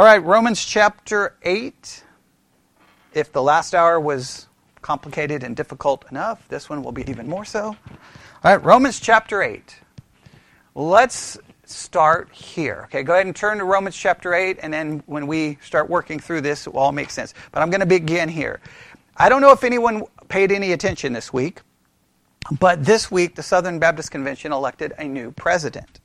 All right, Romans chapter 8. If the last hour was complicated and difficult enough, this one will be even more so. All right, Romans chapter 8. Let's start here. Okay, go ahead and turn to Romans chapter 8, and then when we start working through this, it will all make sense. But I'm going to begin here. I don't know if anyone paid any attention this week, but this week the Southern Baptist Convention elected a new president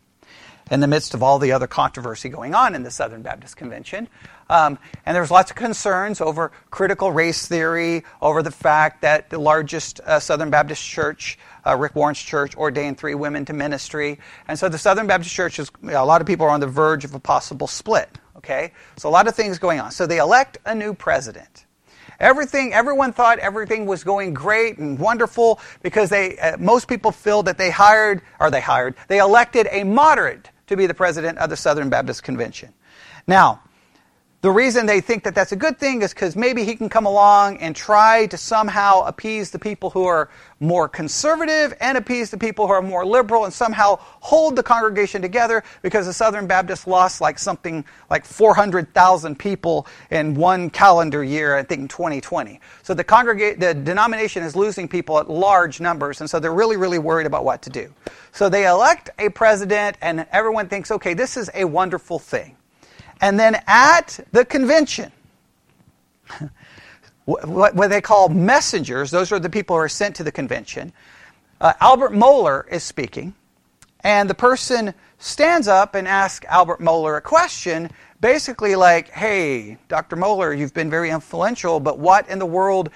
in the midst of all the other controversy going on in the Southern Baptist Convention. Um, and there was lots of concerns over critical race theory, over the fact that the largest uh, Southern Baptist church, uh, Rick Warren's church, ordained three women to ministry. And so the Southern Baptist church is, you know, a lot of people are on the verge of a possible split. Okay? So a lot of things going on. So they elect a new president. Everything, everyone thought everything was going great and wonderful because they, uh, most people feel that they hired, or they hired, they elected a moderate to be the president of the Southern Baptist Convention. Now, the reason they think that that's a good thing is because maybe he can come along and try to somehow appease the people who are more conservative and appease the people who are more liberal and somehow hold the congregation together because the Southern Baptists lost like something like 400,000 people in one calendar year, I think in 2020. So the, congrega- the denomination is losing people at large numbers, and so they're really, really worried about what to do. So they elect a president, and everyone thinks, okay, this is a wonderful thing. And then at the convention, what, they call messengers, those are the people who are sent to the convention, uh, Albert Mohler is speaking, and the person stands up and asks Albert Mohler a question, basically like, hey, Dr. Mohler, you've been very influential, but what in the world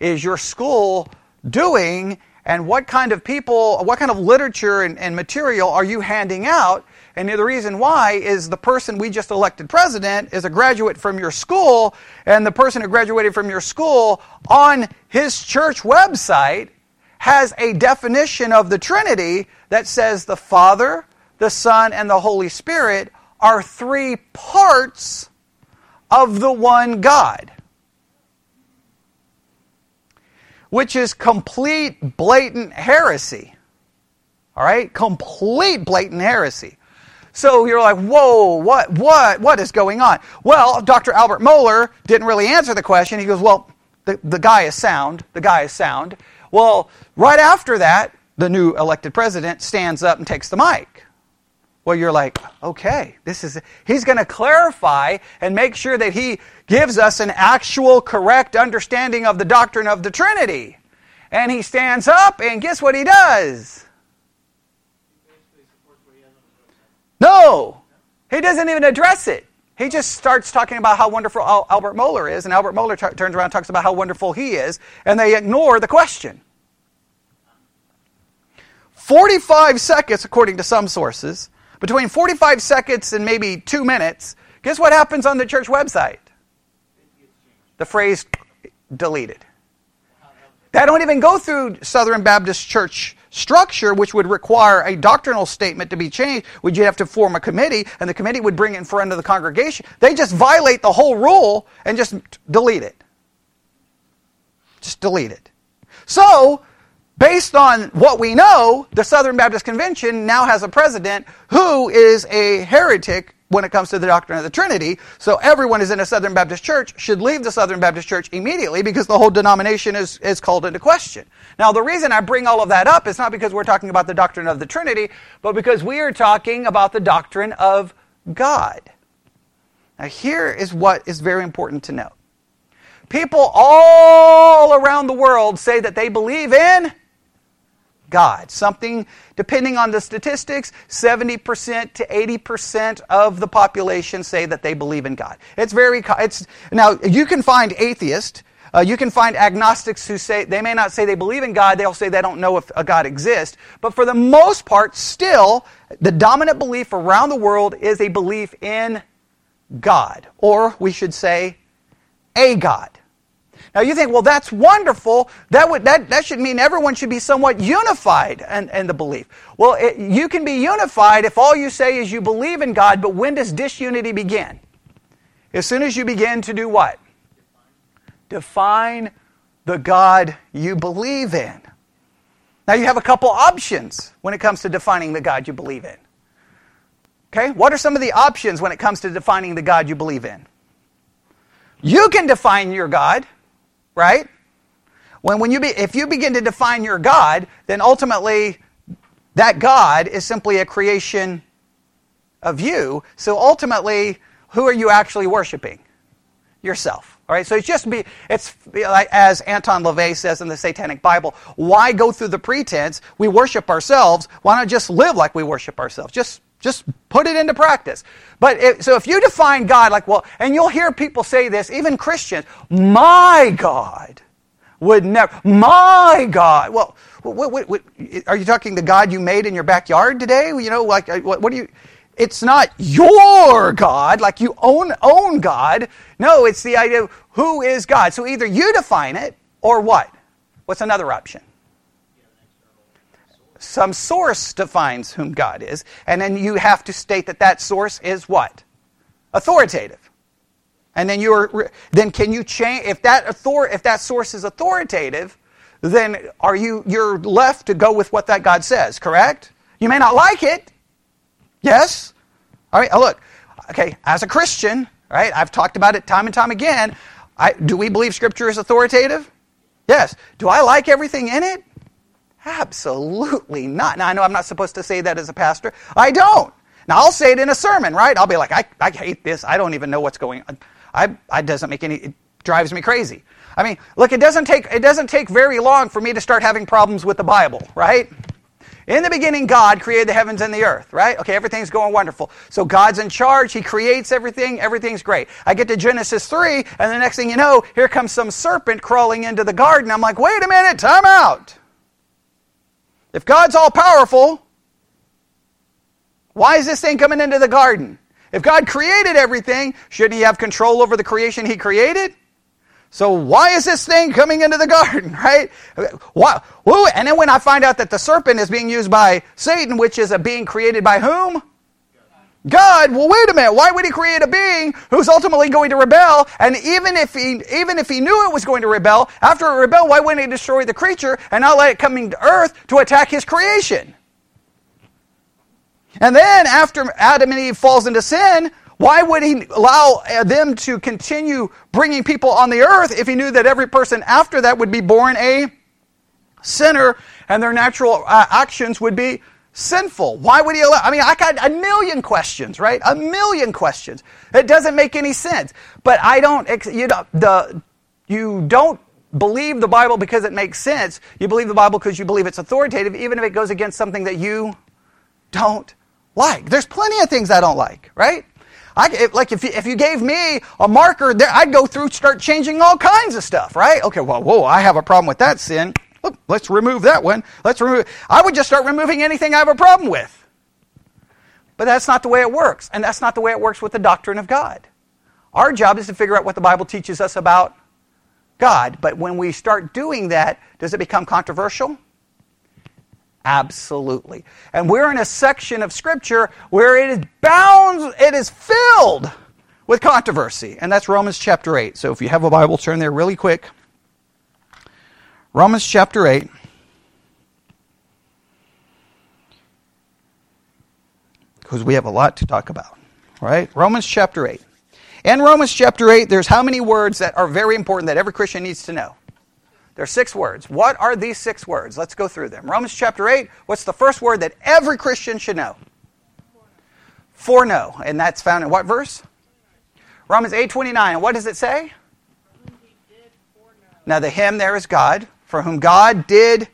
is your school doing? And what kind of people, what kind of literature and, and material are you handing out? And the reason why is the person we just elected president is a graduate from your school, and the person who graduated from your school on his church website has a definition of the Trinity that says the Father, the Son, and the Holy Spirit are three parts of the one God. Which is complete blatant heresy. All right? Complete blatant heresy. So you're like, whoa, what, what, what is going on? Well, Dr. Albert Mohler didn't really answer the question. He goes, well, the, the guy is sound. The guy is sound. Well, right after that, the new elected president stands up and takes the mic. Well, you're like, okay, this is, he's going to clarify and make sure that he gives us an actual correct understanding of the doctrine of the Trinity. And he stands up, and guess what he does? No! He doesn't even address it. He just starts talking about how wonderful Albert Mohler is, and Albert Mohler t- turns around and talks about how wonderful he is, and they ignore the question. 45 seconds, according to some sources, between 45 seconds and maybe two minutes, guess what happens on the church website? The phrase deleted. They don't even go through Southern Baptist Church structure, which would require a doctrinal statement to be changed, would you have to form a committee, and the committee would bring it in front of the congregation. They just violate the whole rule and just delete it. Just delete it. So, based on what we know, the Southern Baptist Convention now has a president who is a heretic when it comes to the doctrine of the Trinity. So everyone who's in a Southern Baptist church should leave the Southern Baptist church immediately because the whole denomination is, is called into question. Now, the reason I bring all of that up is not because we're talking about the doctrine of the Trinity, but because we are talking about the doctrine of God. Now, here is what is very important to know. People all around the world say that they believe in God. Something, depending on the statistics, 70% to 80% of the population say that they believe in God. It's very, it's, now you can find atheists, uh, you can find agnostics who say, they may not say they believe in God, they'll say they don't know if a God exists. But for the most part, still, the dominant belief around the world is a belief in God. Or we should say, a God. Now you think, well, that's wonderful. That, would, that, that should mean everyone should be somewhat unified in, in the belief. Well, it, you can be unified if all you say is you believe in God, but when does disunity begin? As soon as you begin to do what? Define the God you believe in. Now you have a couple options when it comes to defining the God you believe in. Okay? What are some of the options when it comes to defining the God you believe in? You can define your God, right? When, when you be, if you begin to define your God, then ultimately that God is simply a creation of you. So ultimately, who are you actually worshiping? Yourself. All right, so it's just be it's as Anton LaVey says in the Satanic Bible. Why go through the pretense? We worship ourselves. Why not just live like we worship ourselves? Just just put it into practice. But it, so if you define God like well, and you'll hear people say this, even Christians, my God would never. My God. Well, what, what, what, are you talking the God you made in your backyard today? You know, like uh, what, what do you? It's not your God, like you own, own God. No, it's the idea of who is God. So either you define it or what? What's another option? Some source defines whom God is, and then you have to state that that source is what? Authoritative. And then you're then can you change if that author if that source is authoritative, then are you you're left to go with what that God says, correct? You may not like it, Yes? All right, look. Okay, as a Christian, right, I've talked about it time and time again. I, do we believe Scripture is authoritative? Yes. Do I like everything in it? Absolutely not. Now, I know I'm not supposed to say that as a pastor. I don't. Now, I'll say it in a sermon, right? I'll be like, I, I hate this. I don't even know what's going on. I, I doesn't make any, it drives me crazy. I mean, look, it doesn't take, it doesn't take very long for me to start having problems with the Bible, right? In the beginning, God created the heavens and the earth, right? Okay, everything's going wonderful. So God's in charge. He creates everything. Everything's great. I get to Genesis 3, and the next thing you know, here comes some serpent crawling into the garden. I'm like, wait a minute, time out. If God's all powerful, why is this thing coming into the garden? If God created everything, shouldn't He have control over the creation He created? So why is this thing coming into the garden, right? Why, and then when I find out that the serpent is being used by Satan, which is a being created by whom? God, well, wait a minute. Why would he create a being who's ultimately going to rebel? And even if he, even if he knew it was going to rebel, after it rebelled, why wouldn't he destroy the creature and not let it come into earth to attack his creation? And then after Adam and Eve falls into sin, why would he allow uh, them to continue bringing people on the earth if he knew that every person after that would be born a sinner and their natural uh, actions would be sinful? Why would he allow? I mean, I got a million questions, right? A million questions. It doesn't make any sense. But I don't, you know, the, you don't believe the Bible because it makes sense. You believe the Bible because you believe it's authoritative, even if it goes against something that you don't like. There's plenty of things I don't like, right? I, like if you, if you gave me a marker, there, I'd go through, start changing all kinds of stuff, right? Okay, well, whoa, I have a problem with that sin. Let's remove that one. Let's remove. I would just start removing anything I have a problem with. But that's not the way it works, and that's not the way it works with the doctrine of God. Our job is to figure out what the Bible teaches us about God. But when we start doing that, does it become controversial? Absolutely. And we're in a section of Scripture where it is bound, it is filled with controversy. And that's Romans chapter 8. So if you have a Bible, turn there really quick. Romans chapter 8. Because we have a lot to talk about. Right? Romans chapter 8. In Romans chapter 8, there's how many words that are very important that every Christian needs to know? There are six words. What are these six words? Let's go through them. Romans chapter 8, what's the first word that every Christian should know? Foreknow. And that's found in what verse? Romans 8 29. And what does it say? Now, the him there is God, for whom God did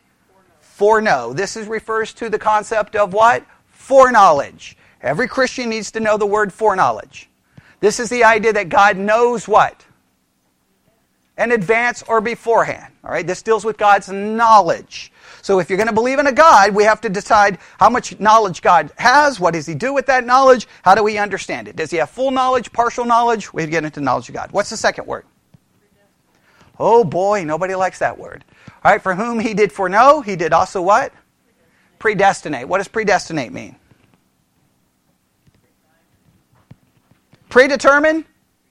foreknow. This is, refers to the concept of what? Foreknowledge. Every Christian needs to know the word foreknowledge. This is the idea that God knows what? in advance or beforehand. All right, this deals with God's knowledge. So if you're going to believe in a God, we have to decide how much knowledge God has. What does He do with that knowledge? How do we understand it? Does He have full knowledge, partial knowledge? We get into knowledge of God. What's the second word? Oh boy, nobody likes that word. All right, for whom He did foreknow, He did also what? Predestinate. What does predestinate mean? Predetermine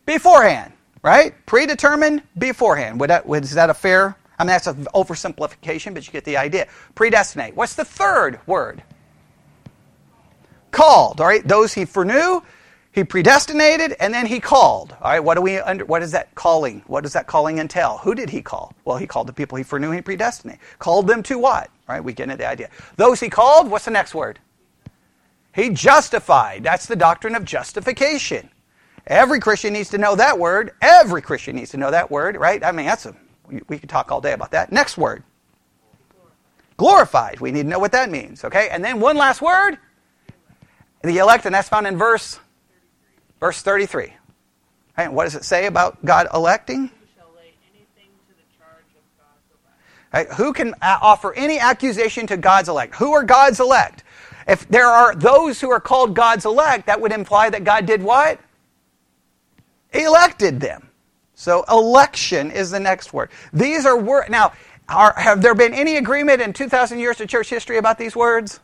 beforehand right? Predetermined beforehand. Would that, is that a fair? I mean, that's an oversimplification, but you get the idea. Predestinate. What's the third word? called. All right, those he foreknew, he predestinated, and then he called. All right, what do we under, what is that calling? What does that calling entail? Who did he call? Well, he called the people he foreknew, he predestinated. Called them to what? All right, we get into the idea. Those he called, what's the next word? He justified. That's the doctrine of justification. Every Christian needs to know that word. Every Christian needs to know that word, right? I mean, that's a we, we could talk all day about that. Next word. Glorified. We need to know what that means, okay? And then one last word. The elect, and that's found in verse verse 33. Right? What does it say about God electing? Right? Who can uh, offer any accusation to God's elect? Who are God's elect? If there are those who are called God's elect, that would imply that God did what? Elected them. So election is the next word. These are words. Now, are, have there been any agreement in 2,000 years of church history about these words?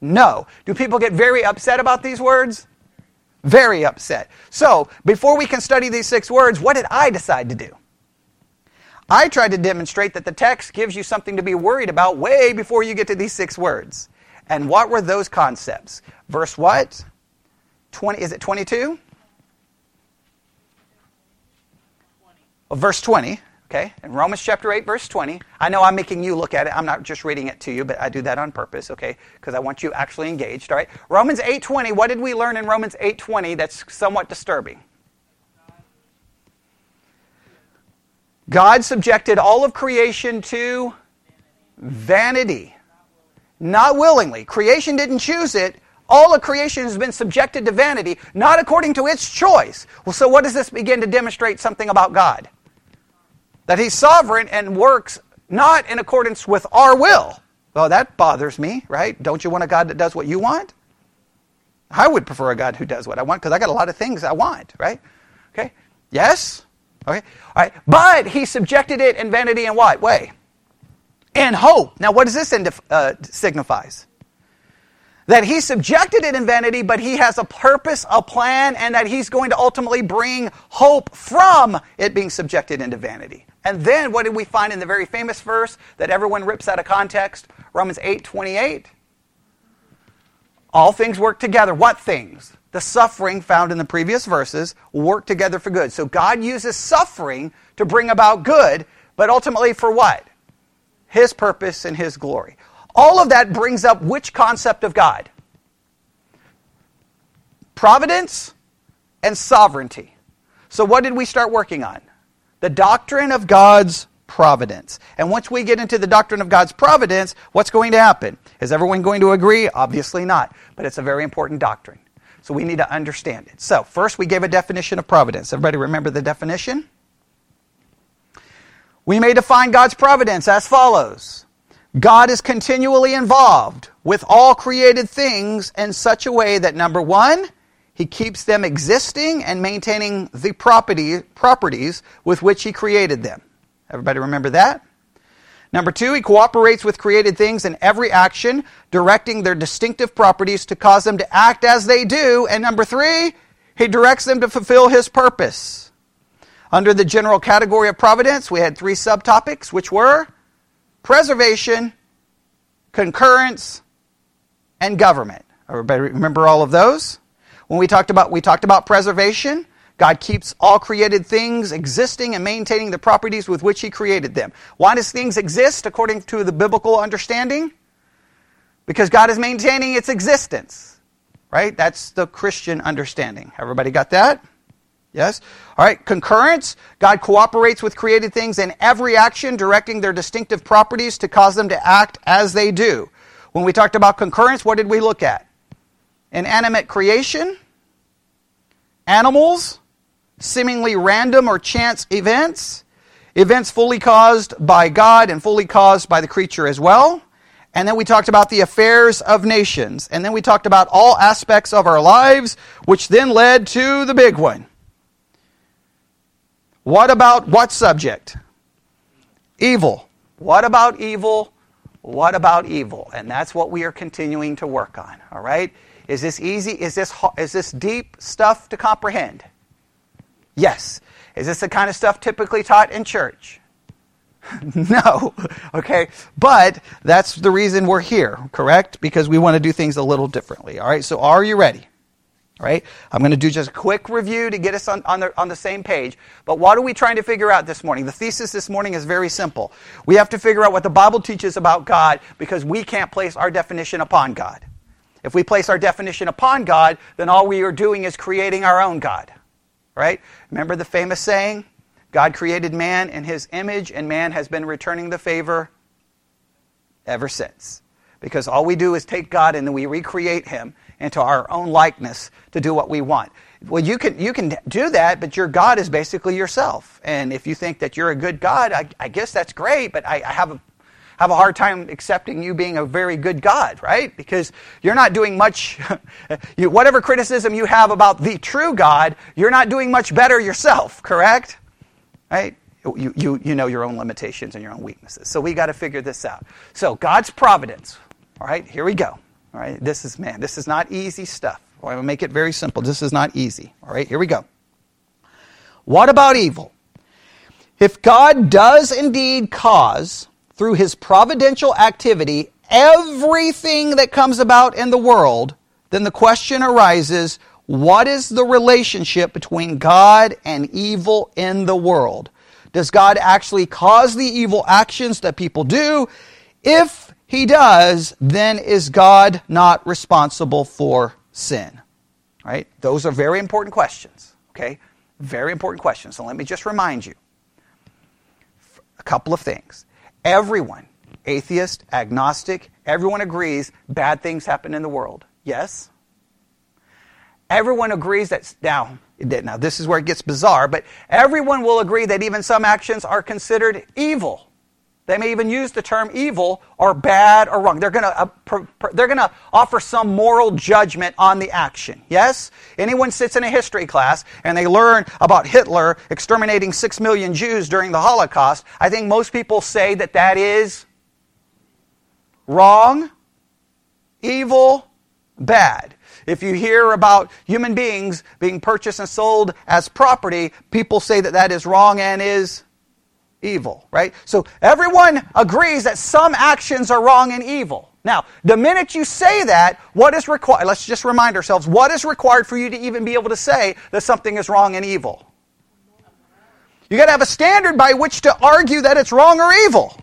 No. Do people get very upset about these words? Very upset. So, before we can study these six words, what did I decide to do? I tried to demonstrate that the text gives you something to be worried about way before you get to these six words. And what were those concepts? Verse what? 20 is it 22? Well, verse 20, okay? In Romans chapter 8 verse 20. I know I'm making you look at it. I'm not just reading it to you, but I do that on purpose, okay? Because I want you actually engaged, all right? Romans 8:20, what did we learn in Romans 8:20 that's somewhat disturbing? God subjected all of creation to vanity. Not willingly. Creation didn't choose it. All of creation has been subjected to vanity, not according to its choice. Well, so what does this begin to demonstrate something about God? That He's sovereign and works not in accordance with our will. Well, that bothers me, right? Don't you want a God that does what you want? I would prefer a God who does what I want because I got a lot of things I want, right? Okay? Yes? Okay? All right. But he subjected it in vanity in what way? In hope. Now, what does this uh, signifies? That he subjected it in vanity, but he has a purpose, a plan, and that he's going to ultimately bring hope from it being subjected into vanity. And then what did we find in the very famous verse that everyone rips out of context? Romans 8 28. All things work together. What things? the suffering found in the previous verses work together for good. So God uses suffering to bring about good, but ultimately for what? His purpose and His glory. All of that brings up which concept of God? Providence and sovereignty. So, what did we start working on? The doctrine of God's providence. And once we get into the doctrine of God's providence, what's going to happen? Is everyone going to agree? Obviously not. But it's a very important doctrine. So we need to understand it. So, first we gave a definition of providence. Everybody remember the definition? We may define God's providence as follows God is continually involved with all created things in such a way that number one, he keeps them existing and maintaining the property, properties with which he created them. Everybody remember that? Number two, he cooperates with created things in every action, directing their distinctive properties to cause them to act as they do. And number three, he directs them to fulfill his purpose. Under the general category of providence, we had three subtopics, which were preservation, concurrence, and government. Everybody remember all of those? When we talked about we talked about preservation, God keeps all created things existing and maintaining the properties with which He created them. Why does things exist according to the biblical understanding? Because God is maintaining its existence. Right? That's the Christian understanding. Everybody got that? Yes? All right, concurrence. God cooperates with created things in every action, directing their distinctive properties to cause them to act as they do. When we talked about concurrence, what did we look at? Inanimate creation, animals, seemingly random or chance events, events fully caused by God and fully caused by the creature as well. And then we talked about the affairs of nations. And then we talked about all aspects of our lives, which then led to the big one. What about what subject? Evil. What about evil? What about evil? And that's what we are continuing to work on. All right? Is this easy? Is this, is this deep stuff to comprehend? Yes. Is this the kind of stuff typically taught in church? no. Okay. But that's the reason we're here, correct? Because we want to do things a little differently. All right. So are you ready? All right. I'm going to do just a quick review to get us on, on, the, on the same page. But what are we trying to figure out this morning? The thesis this morning is very simple. We have to figure out what the Bible teaches about God because we can't place our definition upon God. If we place our definition upon God, then all we are doing is creating our own God. Right? Remember the famous saying? God created man in his image, and man has been returning the favor ever since. Because all we do is take God and then we recreate him into our own likeness to do what we want. Well, you can, you can do that, but your God is basically yourself. And if you think that you're a good God, I, I guess that's great, but I, I have a have a hard time accepting you being a very good God, right? Because you're not doing much, you, whatever criticism you have about the true God, you're not doing much better yourself, correct? Right? You, you, you know your own limitations and your own weaknesses. So we got to figure this out. So God's providence. All right, here we go. All right, this is, man, this is not easy stuff. I'm going to make it very simple. This is not easy. All right, here we go. What about evil? If God does indeed cause, through his providential activity, everything that comes about in the world, then the question arises what is the relationship between God and evil in the world? Does God actually cause the evil actions that people do? If he does, then is God not responsible for sin? Right? Those are very important questions. Okay? Very important questions. So let me just remind you a couple of things. Everyone, atheist, agnostic, everyone agrees bad things happen in the world. Yes? Everyone agrees that now, now this is where it gets bizarre, but everyone will agree that even some actions are considered evil. They may even use the term evil or bad or wrong. They're going to uh, they're going to offer some moral judgment on the action. Yes? Anyone sits in a history class and they learn about Hitler exterminating 6 million Jews during the Holocaust, I think most people say that that is wrong, evil, bad. If you hear about human beings being purchased and sold as property, people say that that is wrong and is evil, right? So everyone agrees that some actions are wrong and evil. Now, the minute you say that, what is required? Let's just remind ourselves what is required for you to even be able to say that something is wrong and evil? You got to have a standard by which to argue that it's wrong or evil.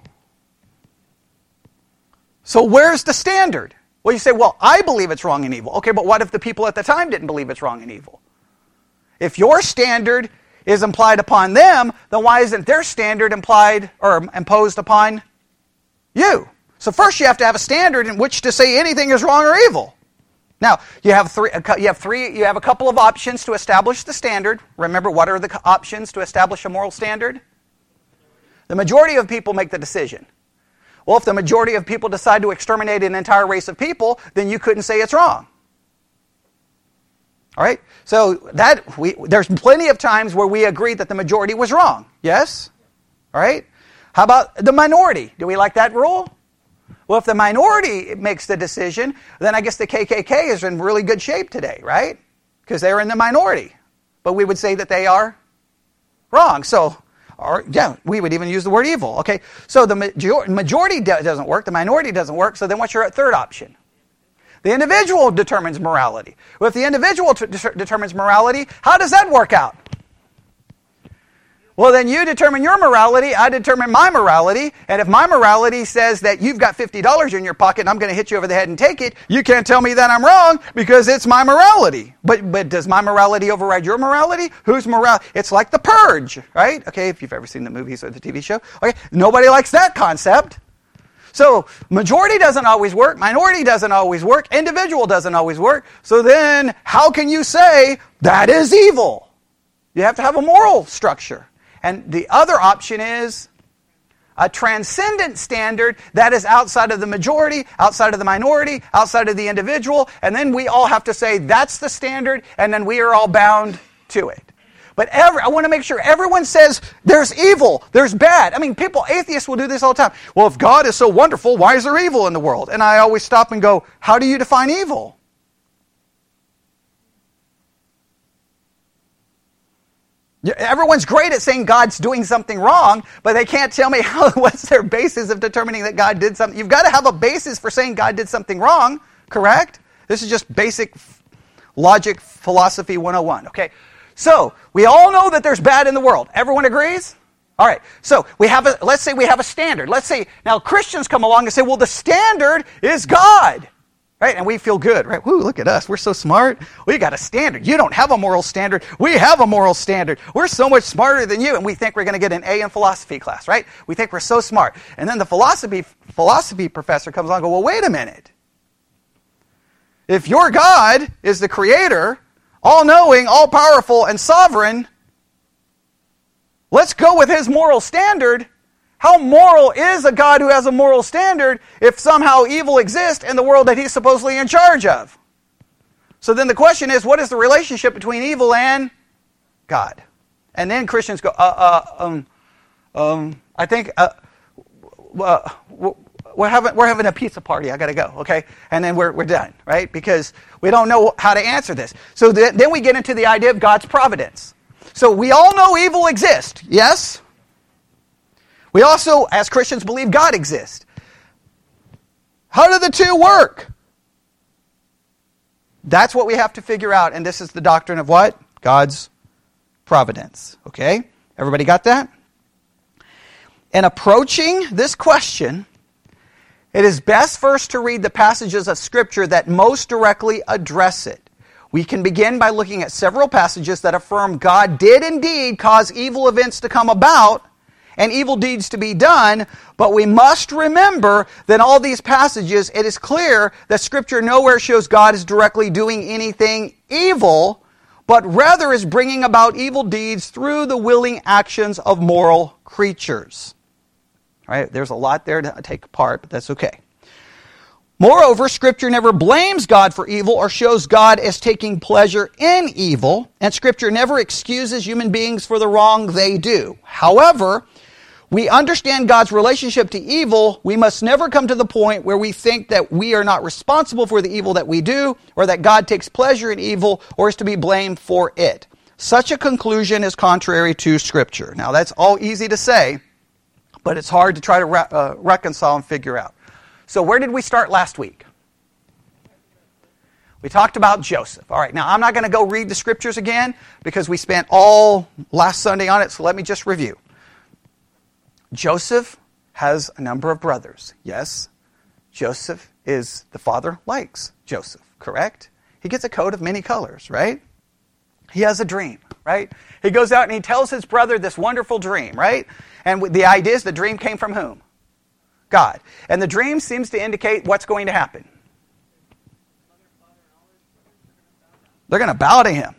So, where's the standard? Well, you say, well, I believe it's wrong and evil. Okay, but what if the people at the time didn't believe it's wrong and evil? If your standard is implied upon them, then why isn't their standard implied or imposed upon you? So first you have to have a standard in which to say anything is wrong or evil. Now, you have three you have three you have a couple of options to establish the standard. Remember what are the options to establish a moral standard? The majority of people make the decision. Well, if the majority of people decide to exterminate an entire race of people, then you couldn't say it's wrong. All right? So that we, there's plenty of times where we agree that the majority was wrong. Yes? All right? How about the minority? Do we like that rule? Well, if the minority makes the decision, then I guess the KKK is in really good shape today, right? Because they're in the minority. But we would say that they are wrong. So or yeah, we would even use the word evil. Okay, so the majority doesn't work, the minority doesn't work. So then, what's your third option? The individual determines morality. Well, if the individual t- determines morality, how does that work out? Well, then you determine your morality, I determine my morality, and if my morality says that you've got $50 in your pocket and I'm going to hit you over the head and take it, you can't tell me that I'm wrong because it's my morality. But, but does my morality override your morality? Whose morality? It's like the purge, right? Okay, if you've ever seen the movies or the TV show. Okay, nobody likes that concept. So, majority doesn't always work, minority doesn't always work, individual doesn't always work. So then, how can you say that is evil? You have to have a moral structure. And the other option is a transcendent standard that is outside of the majority, outside of the minority, outside of the individual, and then we all have to say that's the standard, and then we are all bound to it. But every, I want to make sure everyone says there's evil, there's bad. I mean, people, atheists will do this all the time. Well, if God is so wonderful, why is there evil in the world? And I always stop and go, how do you define evil? Everyone's great at saying God's doing something wrong, but they can't tell me how, what's their basis of determining that God did something. You've got to have a basis for saying God did something wrong, correct? This is just basic logic philosophy 101, okay? So, we all know that there's bad in the world. Everyone agrees? All right. So, we have a let's say we have a standard. Let's say now Christians come along and say, "Well, the standard is God." Right? And we feel good, right? Whoo, look at us. We're so smart. We got a standard. You don't have a moral standard. We have a moral standard. We're so much smarter than you. And we think we're going to get an A in philosophy class, right? We think we're so smart. And then the philosophy, philosophy professor comes along and goes, well, wait a minute. If your God is the creator, all knowing, all powerful, and sovereign, let's go with his moral standard how moral is a God who has a moral standard if somehow evil exists in the world that he's supposedly in charge of? So then the question is what is the relationship between evil and God? And then Christians go, uh, uh, um, um, I think uh, uh we're, having, we're having a pizza party. I got to go, okay? And then we're, we're done, right? Because we don't know how to answer this. So th- then we get into the idea of God's providence. So we all know evil exists, yes? We also, as Christians, believe God exists. How do the two work? That's what we have to figure out, and this is the doctrine of what? God's providence. Okay? Everybody got that? In approaching this question, it is best first to read the passages of Scripture that most directly address it. We can begin by looking at several passages that affirm God did indeed cause evil events to come about and evil deeds to be done, but we must remember that all these passages, it is clear that Scripture nowhere shows God is directly doing anything evil, but rather is bringing about evil deeds through the willing actions of moral creatures. Right, there's a lot there to take apart, but that's okay. Moreover, Scripture never blames God for evil or shows God as taking pleasure in evil, and Scripture never excuses human beings for the wrong they do. However, we understand God's relationship to evil, we must never come to the point where we think that we are not responsible for the evil that we do, or that God takes pleasure in evil, or is to be blamed for it. Such a conclusion is contrary to Scripture. Now, that's all easy to say, but it's hard to try to re- uh, reconcile and figure out. So, where did we start last week? We talked about Joseph. All right, now I'm not going to go read the scriptures again because we spent all last Sunday on it, so let me just review. Joseph has a number of brothers. Yes, Joseph is the father likes Joseph, correct? He gets a coat of many colors, right? He has a dream, right? He goes out and he tells his brother this wonderful dream, right? And the idea is the dream came from whom? God. And the dream seems to indicate what's going to happen. They're going to bow to him,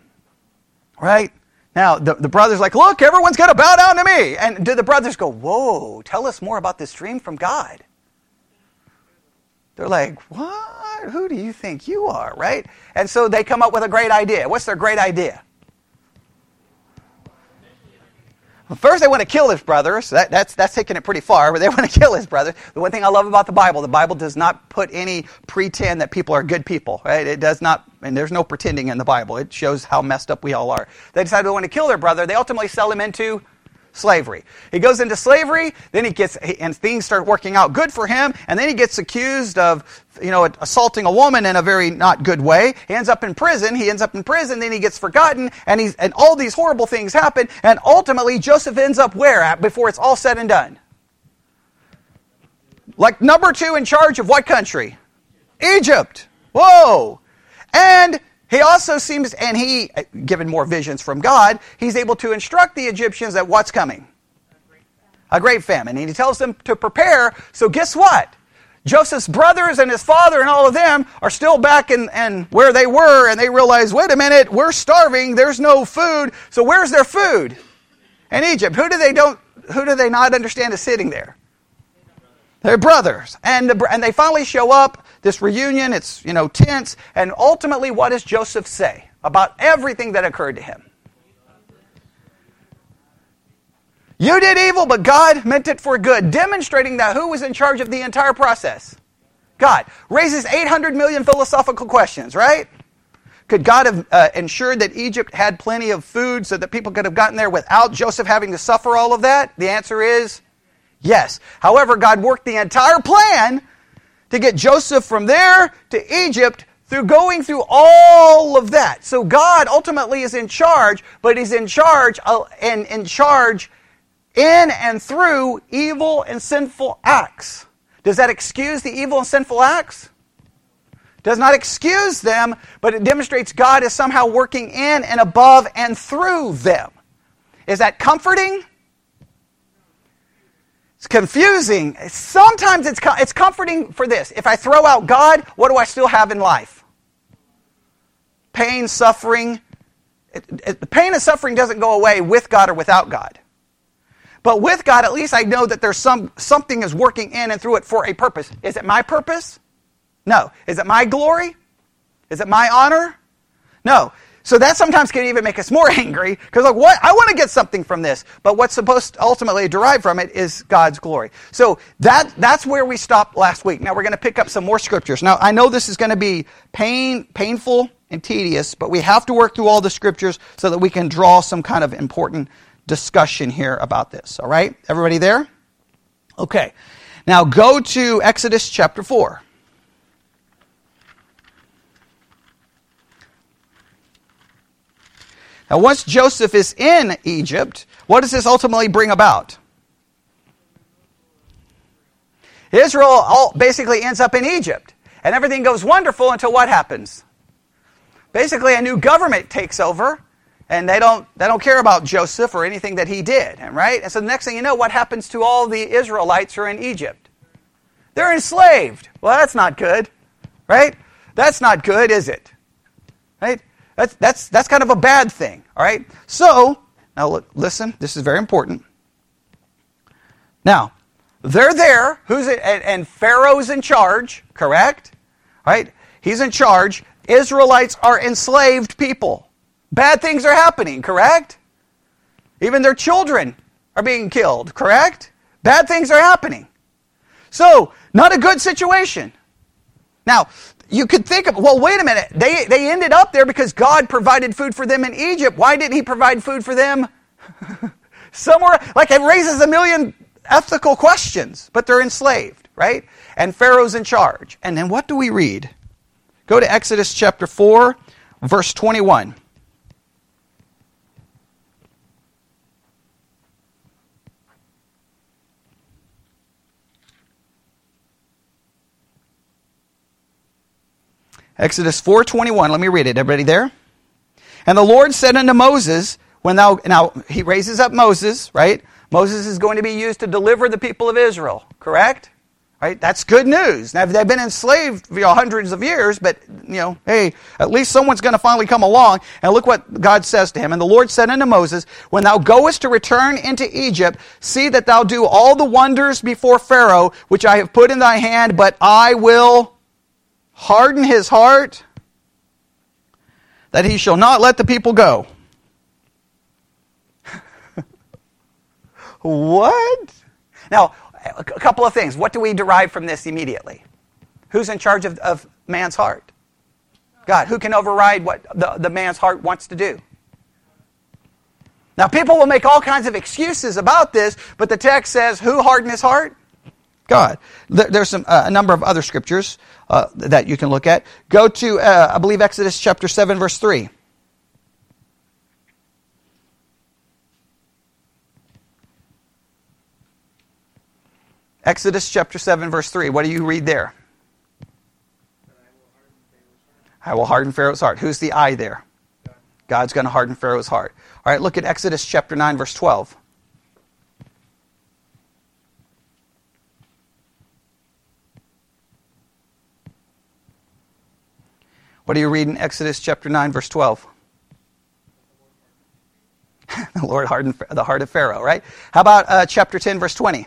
right? Now, the, the brother's like, Look, everyone's going to bow down to me. And do the brothers go, Whoa, tell us more about this dream from God? They're like, What? Who do you think you are, right? And so they come up with a great idea. What's their great idea? Well, first, they want to kill his brothers. That, that's, that's taking it pretty far, but they want to kill his brother. The one thing I love about the Bible, the Bible does not put any pretend that people are good people, right? It does not, and there's no pretending in the Bible. It shows how messed up we all are. They decide they want to kill their brother. They ultimately sell him into slavery. He goes into slavery, then he gets, and things start working out good for him, and then he gets accused of, you know, assaulting a woman in a very not good way. He ends up in prison. He ends up in prison, then he gets forgotten, and he's, and all these horrible things happen, and ultimately Joseph ends up where at before it's all said and done? Like number two in charge of what country? Egypt. Whoa. And he also seems, and he, uh, given more visions from God, he's able to instruct the Egyptians that what's coming? A great famine. And he tells them to prepare. So guess what? Joseph's brothers and his father and all of them are still back in, in where they were, and they realize, wait a minute, we're starving, there's no food. So where's their food? In Egypt. Who do they don't who do they not understand is sitting there? Their brothers. And, the, and they finally show up, this reunion, it's, you know, tense. And ultimately, what does Joseph say about everything that occurred to him? You did evil, but God meant it for good, demonstrating that who was in charge of the entire process? God. Raises 800 million philosophical questions, right? Could God have uh, ensured that Egypt had plenty of food so that people could have gotten there without Joseph having to suffer all of that? The answer is yes. However, God worked the entire plan to get Joseph from there to Egypt through going through all of that. So God ultimately is in charge, but He's in charge uh, and in charge in and through evil and sinful acts. Does that excuse the evil and sinful acts? Does not excuse them, but it demonstrates God is somehow working in and above and through them. Is that comforting? It's confusing. Sometimes it's, it's comforting for this. If I throw out God, what do I still have in life? Pain, suffering. It, it, the pain and suffering doesn't go away with God or without God. But with God, at least I know that there's some something is working in and through it for a purpose. Is it my purpose? No. Is it my glory? Is it my honor? No. So that sometimes can even make us more angry because like what I want to get something from this, but what's supposed to ultimately derive from it is God's glory. So that that's where we stopped last week. Now we're going to pick up some more scriptures. Now I know this is going to be pain painful and tedious, but we have to work through all the scriptures so that we can draw some kind of important discussion here about this. All right? Everybody there? Okay. Now go to Exodus chapter 4. Now, once Joseph is in Egypt, what does this ultimately bring about? Israel basically ends up in Egypt, and everything goes wonderful until what happens? Basically, a new government takes over, and they don't they don't care about Joseph or anything that he did, right? And so the next thing you know, what happens to all the Israelites who are in Egypt? They're enslaved. Well, that's not good, right? That's not good, is it? Right? That's that's that's kind of a bad thing, all right? So, now look, listen, this is very important. Now, they're there, who's it and, and Pharaoh's in charge, correct? Right? He's in charge. Israelites are enslaved people. Bad things are happening, correct? Even their children are being killed, correct? Bad things are happening. So, not a good situation. Now, you could think of, well, wait a minute. They, they ended up there because God provided food for them in Egypt. Why didn't He provide food for them somewhere? Like, it raises a million ethical questions, but they're enslaved, right? And Pharaoh's in charge. And then what do we read? Go to Exodus chapter 4, verse 21. Exodus 4:21. Let me read it. Everybody there? And the Lord said unto Moses, when thou now he raises up Moses, right? Moses is going to be used to deliver the people of Israel, correct? Right? That's good news. Now they've been enslaved for you know, hundreds of years, but you know, hey, at least someone's going to finally come along. And look what God says to him. And the Lord said unto Moses, When thou goest to return into Egypt, see that thou do all the wonders before Pharaoh, which I have put in thy hand, but I will harden his heart that he shall not let the people go. what? Now, a couple of things. What do we derive from this immediately? Who's in charge of, of man's heart? God. Who can override what the, the man's heart wants to do? Now, people will make all kinds of excuses about this, but the text says, Who hardened his heart? God. There's some, uh, a number of other scriptures uh, that you can look at. Go to, uh, I believe, Exodus chapter 7, verse 3. Exodus chapter 7, verse 3. What do you read there? I will harden Pharaoh's heart. Who's the I there? God's going to harden Pharaoh's heart. All right, look at Exodus chapter 9, verse 12. What do you read in Exodus chapter 9, verse 12? the Lord hardened the heart of Pharaoh, right? How about uh, chapter 10, verse 20?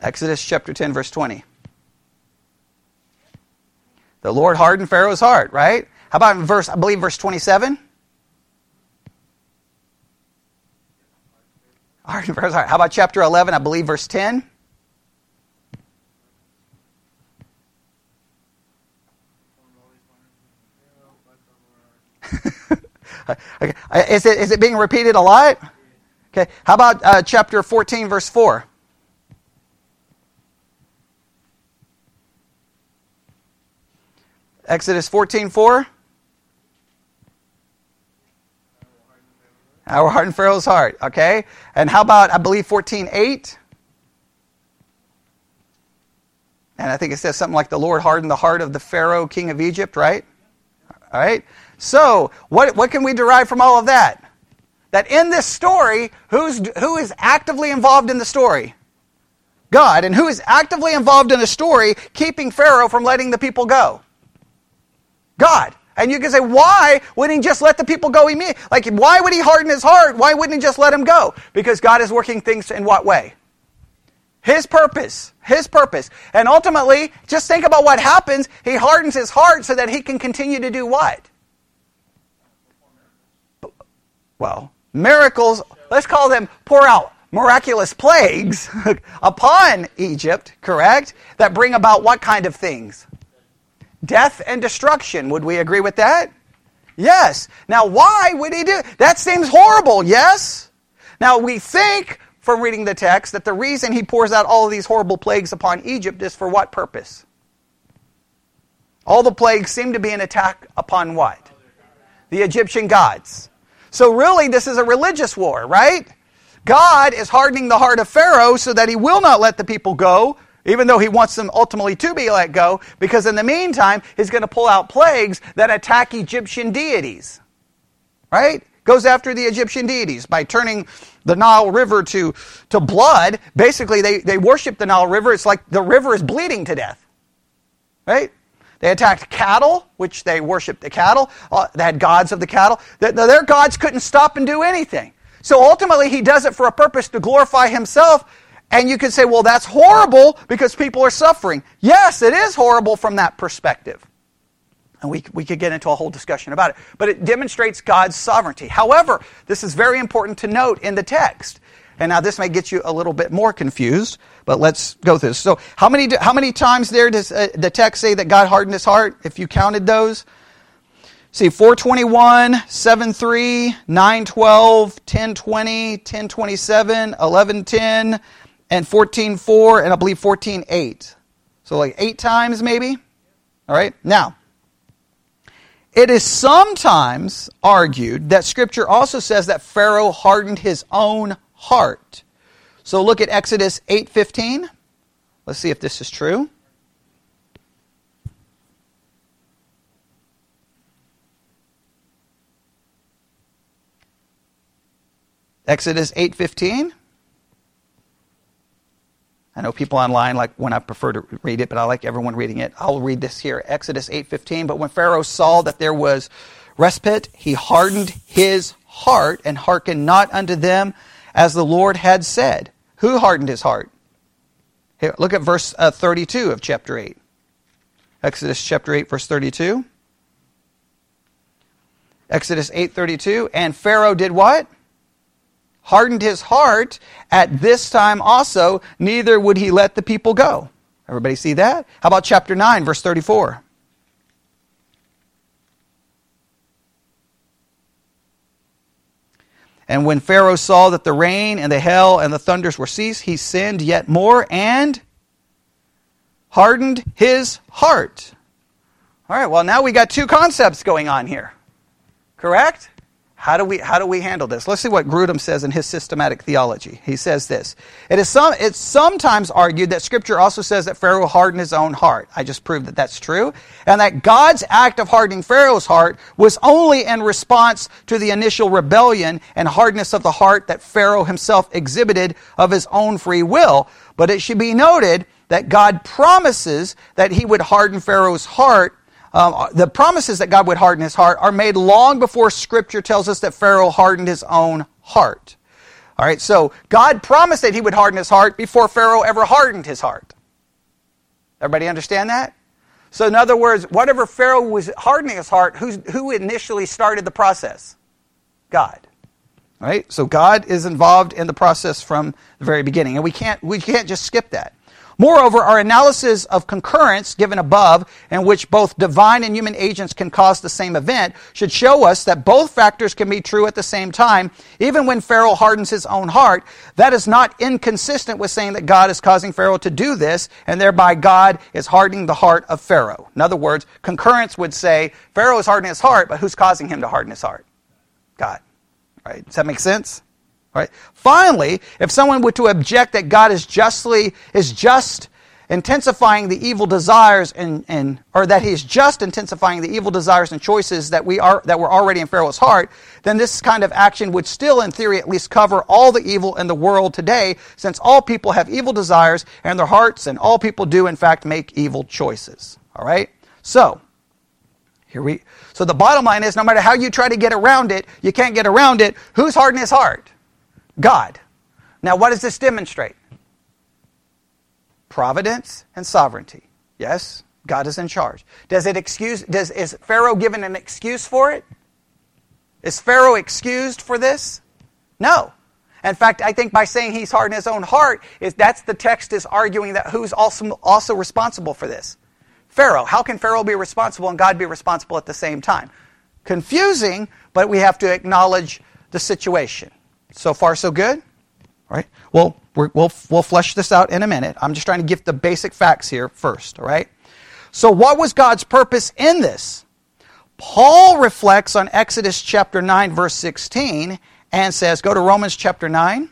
Exodus chapter 10, verse 20. The Lord hardened Pharaoh's heart, right? How about in verse, I believe, verse 27? Hardened Pharaoh's heart. How about chapter 11, I believe, verse 10? Is it, is it being repeated a lot? Okay. How about uh, chapter 14, verse 4? Exodus 14, 4. Our heart and Pharaoh's heart. Okay. And how about, I believe, 14, 8? And I think it says something like the Lord hardened the heart of the Pharaoh, king of Egypt, right? All right. So, what, what can we derive from all of that? That in this story, who's, who is actively involved in the story? God. And who is actively involved in the story keeping Pharaoh from letting the people go? God. And you can say, why wouldn't he just let the people go immediately? Like, why would he harden his heart? Why wouldn't he just let him go? Because God is working things in what way? His purpose. His purpose. And ultimately, just think about what happens. He hardens his heart so that he can continue to do what? Well, miracles, let's call them pour out miraculous plagues upon Egypt, correct? That bring about what kind of things? Death and destruction. Would we agree with that? Yes. Now, why would he do? That seems horrible, yes? Now, we think from reading the text that the reason he pours out all of these horrible plagues upon Egypt is for what purpose? All the plagues seem to be an attack upon what? The Egyptian gods. So, really, this is a religious war, right? God is hardening the heart of Pharaoh so that he will not let the people go, even though he wants them ultimately to be let go, because in the meantime, he's going to pull out plagues that attack Egyptian deities. Right? Goes after the Egyptian deities by turning the Nile River to, to blood. Basically, they, they worship the Nile River. It's like the river is bleeding to death. Right? They attacked cattle, which they worshiped the cattle. Uh, they had gods of the cattle. The, the, their gods couldn't stop and do anything. So ultimately, he does it for a purpose to glorify himself. And you could say, well, that's horrible because people are suffering. Yes, it is horrible from that perspective. And we, we could get into a whole discussion about it. But it demonstrates God's sovereignty. However, this is very important to note in the text. And now this may get you a little bit more confused, but let's go through this. So, how many, how many times there does uh, the text say that God hardened his heart, if you counted those? See, 421, 73, 912, 1020, 1027, 1110, and 14.4, and I believe 14.8. So, like eight times maybe? All right? Now, it is sometimes argued that Scripture also says that Pharaoh hardened his own heart. So look at Exodus 8:15. Let's see if this is true. Exodus 8:15. I know people online like when I prefer to read it, but I like everyone reading it. I'll read this here. Exodus 8:15, but when Pharaoh saw that there was respite, he hardened his heart and hearkened not unto them as the Lord had said. Who hardened his heart? Here, look at verse uh, 32 of chapter 8. Exodus chapter 8 verse 32. Exodus 8:32, and Pharaoh did what? Hardened his heart at this time also, neither would he let the people go. Everybody see that? How about chapter 9, verse 34? And when Pharaoh saw that the rain and the hail and the thunders were ceased, he sinned yet more and hardened his heart. All right, well, now we got two concepts going on here. Correct? How do we, how do we handle this? Let's see what Grudem says in his systematic theology. He says this. It is some, it's sometimes argued that Scripture also says that Pharaoh hardened his own heart. I just proved that that's true. And that God's act of hardening Pharaoh's heart was only in response to the initial rebellion and hardness of the heart that Pharaoh himself exhibited of his own free will. But it should be noted that God promises that he would harden Pharaoh's heart um, the promises that God would harden his heart are made long before Scripture tells us that Pharaoh hardened his own heart. All right, so God promised that he would harden his heart before Pharaoh ever hardened his heart. Everybody understand that? So, in other words, whatever Pharaoh was hardening his heart, who initially started the process? God. All right? So God is involved in the process from the very beginning, and we can't we can't just skip that. Moreover, our analysis of concurrence given above, in which both divine and human agents can cause the same event, should show us that both factors can be true at the same time, even when Pharaoh hardens his own heart. That is not inconsistent with saying that God is causing Pharaoh to do this, and thereby God is hardening the heart of Pharaoh. In other words, concurrence would say Pharaoh is hardening his heart, but who's causing him to harden his heart? God. Right? Does that make sense? Right? Finally, if someone were to object that God is justly is just intensifying the evil desires and, and or that he is just intensifying the evil desires and choices that we are that were already in Pharaoh's heart, then this kind of action would still in theory at least cover all the evil in the world today, since all people have evil desires in their hearts, and all people do in fact make evil choices. All right? So here we so the bottom line is no matter how you try to get around it, you can't get around it. Who's hardening his heart? God. Now, what does this demonstrate? Providence and sovereignty. Yes, God is in charge. Does it excuse, does, is Pharaoh given an excuse for it? Is Pharaoh excused for this? No. In fact, I think by saying he's hard in his own heart, is that's the text is arguing that who's also, also responsible for this? Pharaoh. How can Pharaoh be responsible and God be responsible at the same time? Confusing, but we have to acknowledge the situation. So far, so good? All right. Well, we will we'll flesh this out in a minute. I'm just trying to give the basic facts here first. All right. So, what was God's purpose in this? Paul reflects on Exodus chapter 9, verse 16, and says, go to Romans chapter 9.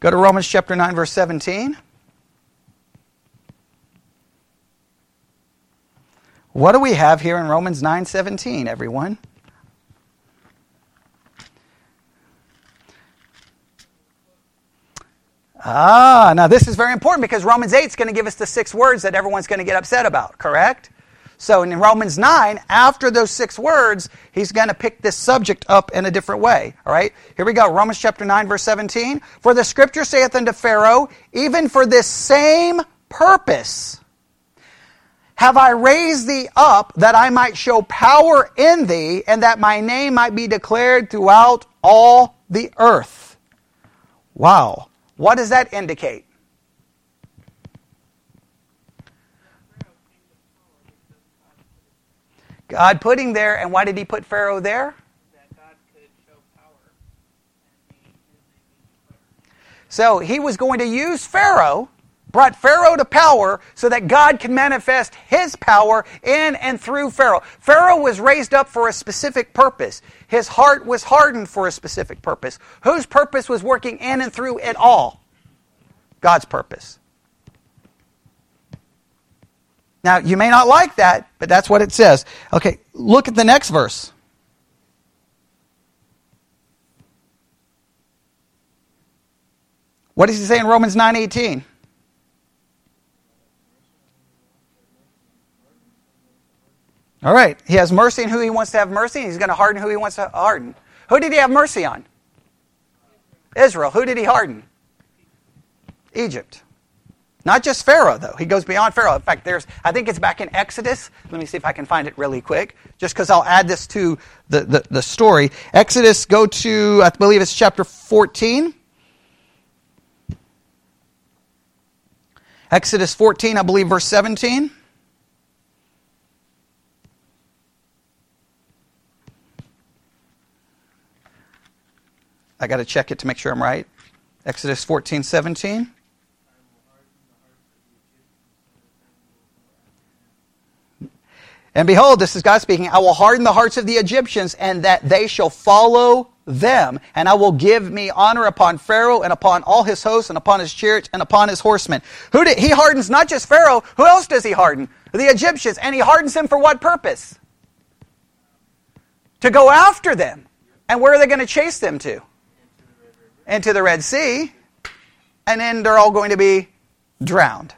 Go to Romans chapter 9, verse 17. What do we have here in Romans 9:17, everyone? Ah, now this is very important because Romans 8 is going to give us the six words that everyone's going to get upset about, correct? So in Romans 9, after those six words, he's going to pick this subject up in a different way. All right? Here we go. Romans chapter 9, verse 17. For the scripture saith unto Pharaoh, even for this same purpose have I raised thee up that I might show power in thee, and that my name might be declared throughout all the earth. Wow. What does that indicate? God putting there, and why did he put Pharaoh there? So he was going to use Pharaoh brought Pharaoh to power so that God can manifest his power in and through Pharaoh. Pharaoh was raised up for a specific purpose. His heart was hardened for a specific purpose. Whose purpose was working in and through it all? God's purpose. Now, you may not like that, but that's what it says. Okay, look at the next verse. What does he say in Romans 9:18? All right. He has mercy on who he wants to have mercy, and he's going to harden who he wants to harden. Who did he have mercy on? Israel. Who did he harden? Egypt. Not just Pharaoh, though. He goes beyond Pharaoh. In fact, there's, I think it's back in Exodus. Let me see if I can find it really quick, just because I'll add this to the, the, the story. Exodus, go to, I believe it's chapter 14. Exodus 14, I believe, verse 17. I got to check it to make sure I'm right. Exodus 14, 17. And behold, this is God speaking, I will harden the hearts of the Egyptians, and that they shall follow them. And I will give me honor upon Pharaoh and upon all his hosts and upon his chariots and upon his horsemen. Who did, he hardens not just Pharaoh, who else does he harden? The Egyptians. And he hardens them for what purpose? To go after them. And where are they going to chase them to? Into the Red Sea, and then they're all going to be drowned.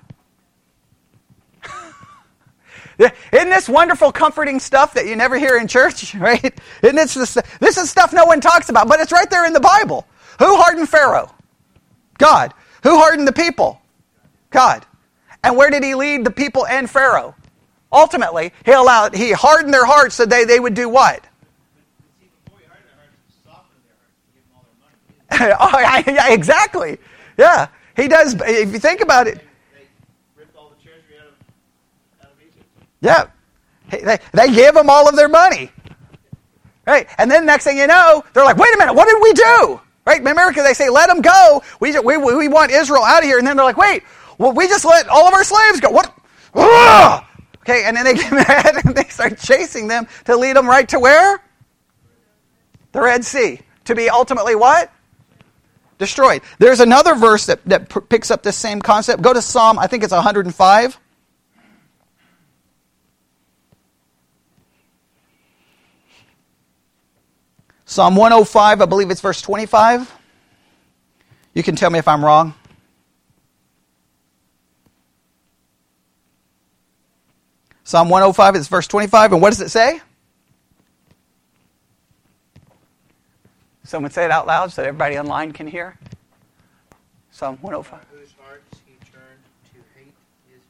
Isn't this wonderful, comforting stuff that you never hear in church, right? Isn't this, this is stuff no one talks about, but it's right there in the Bible. Who hardened Pharaoh? God. Who hardened the people? God. And where did he lead the people and Pharaoh? Ultimately, he allowed he hardened their hearts so they, they would do what? oh, yeah, exactly. Yeah, he does. If you think about it, yeah, they, they gave them all of their money, right? And then next thing you know, they're like, "Wait a minute, what did we do?" Right? America, they say, "Let them go." We, we, we want Israel out of here, and then they're like, "Wait, well, we just let all of our slaves go. What? Ugh! Okay, and then they get mad and they start chasing them to lead them right to where? The Red Sea. To be ultimately what? Destroyed. There's another verse that, that p- picks up this same concept. Go to Psalm, I think it's 105. Psalm 105, I believe it's verse 25. You can tell me if I'm wrong. Psalm 105 is verse 25. And what does it say? Someone say it out loud so everybody online can hear. Psalm 105. Whose hearts he turned to hate his,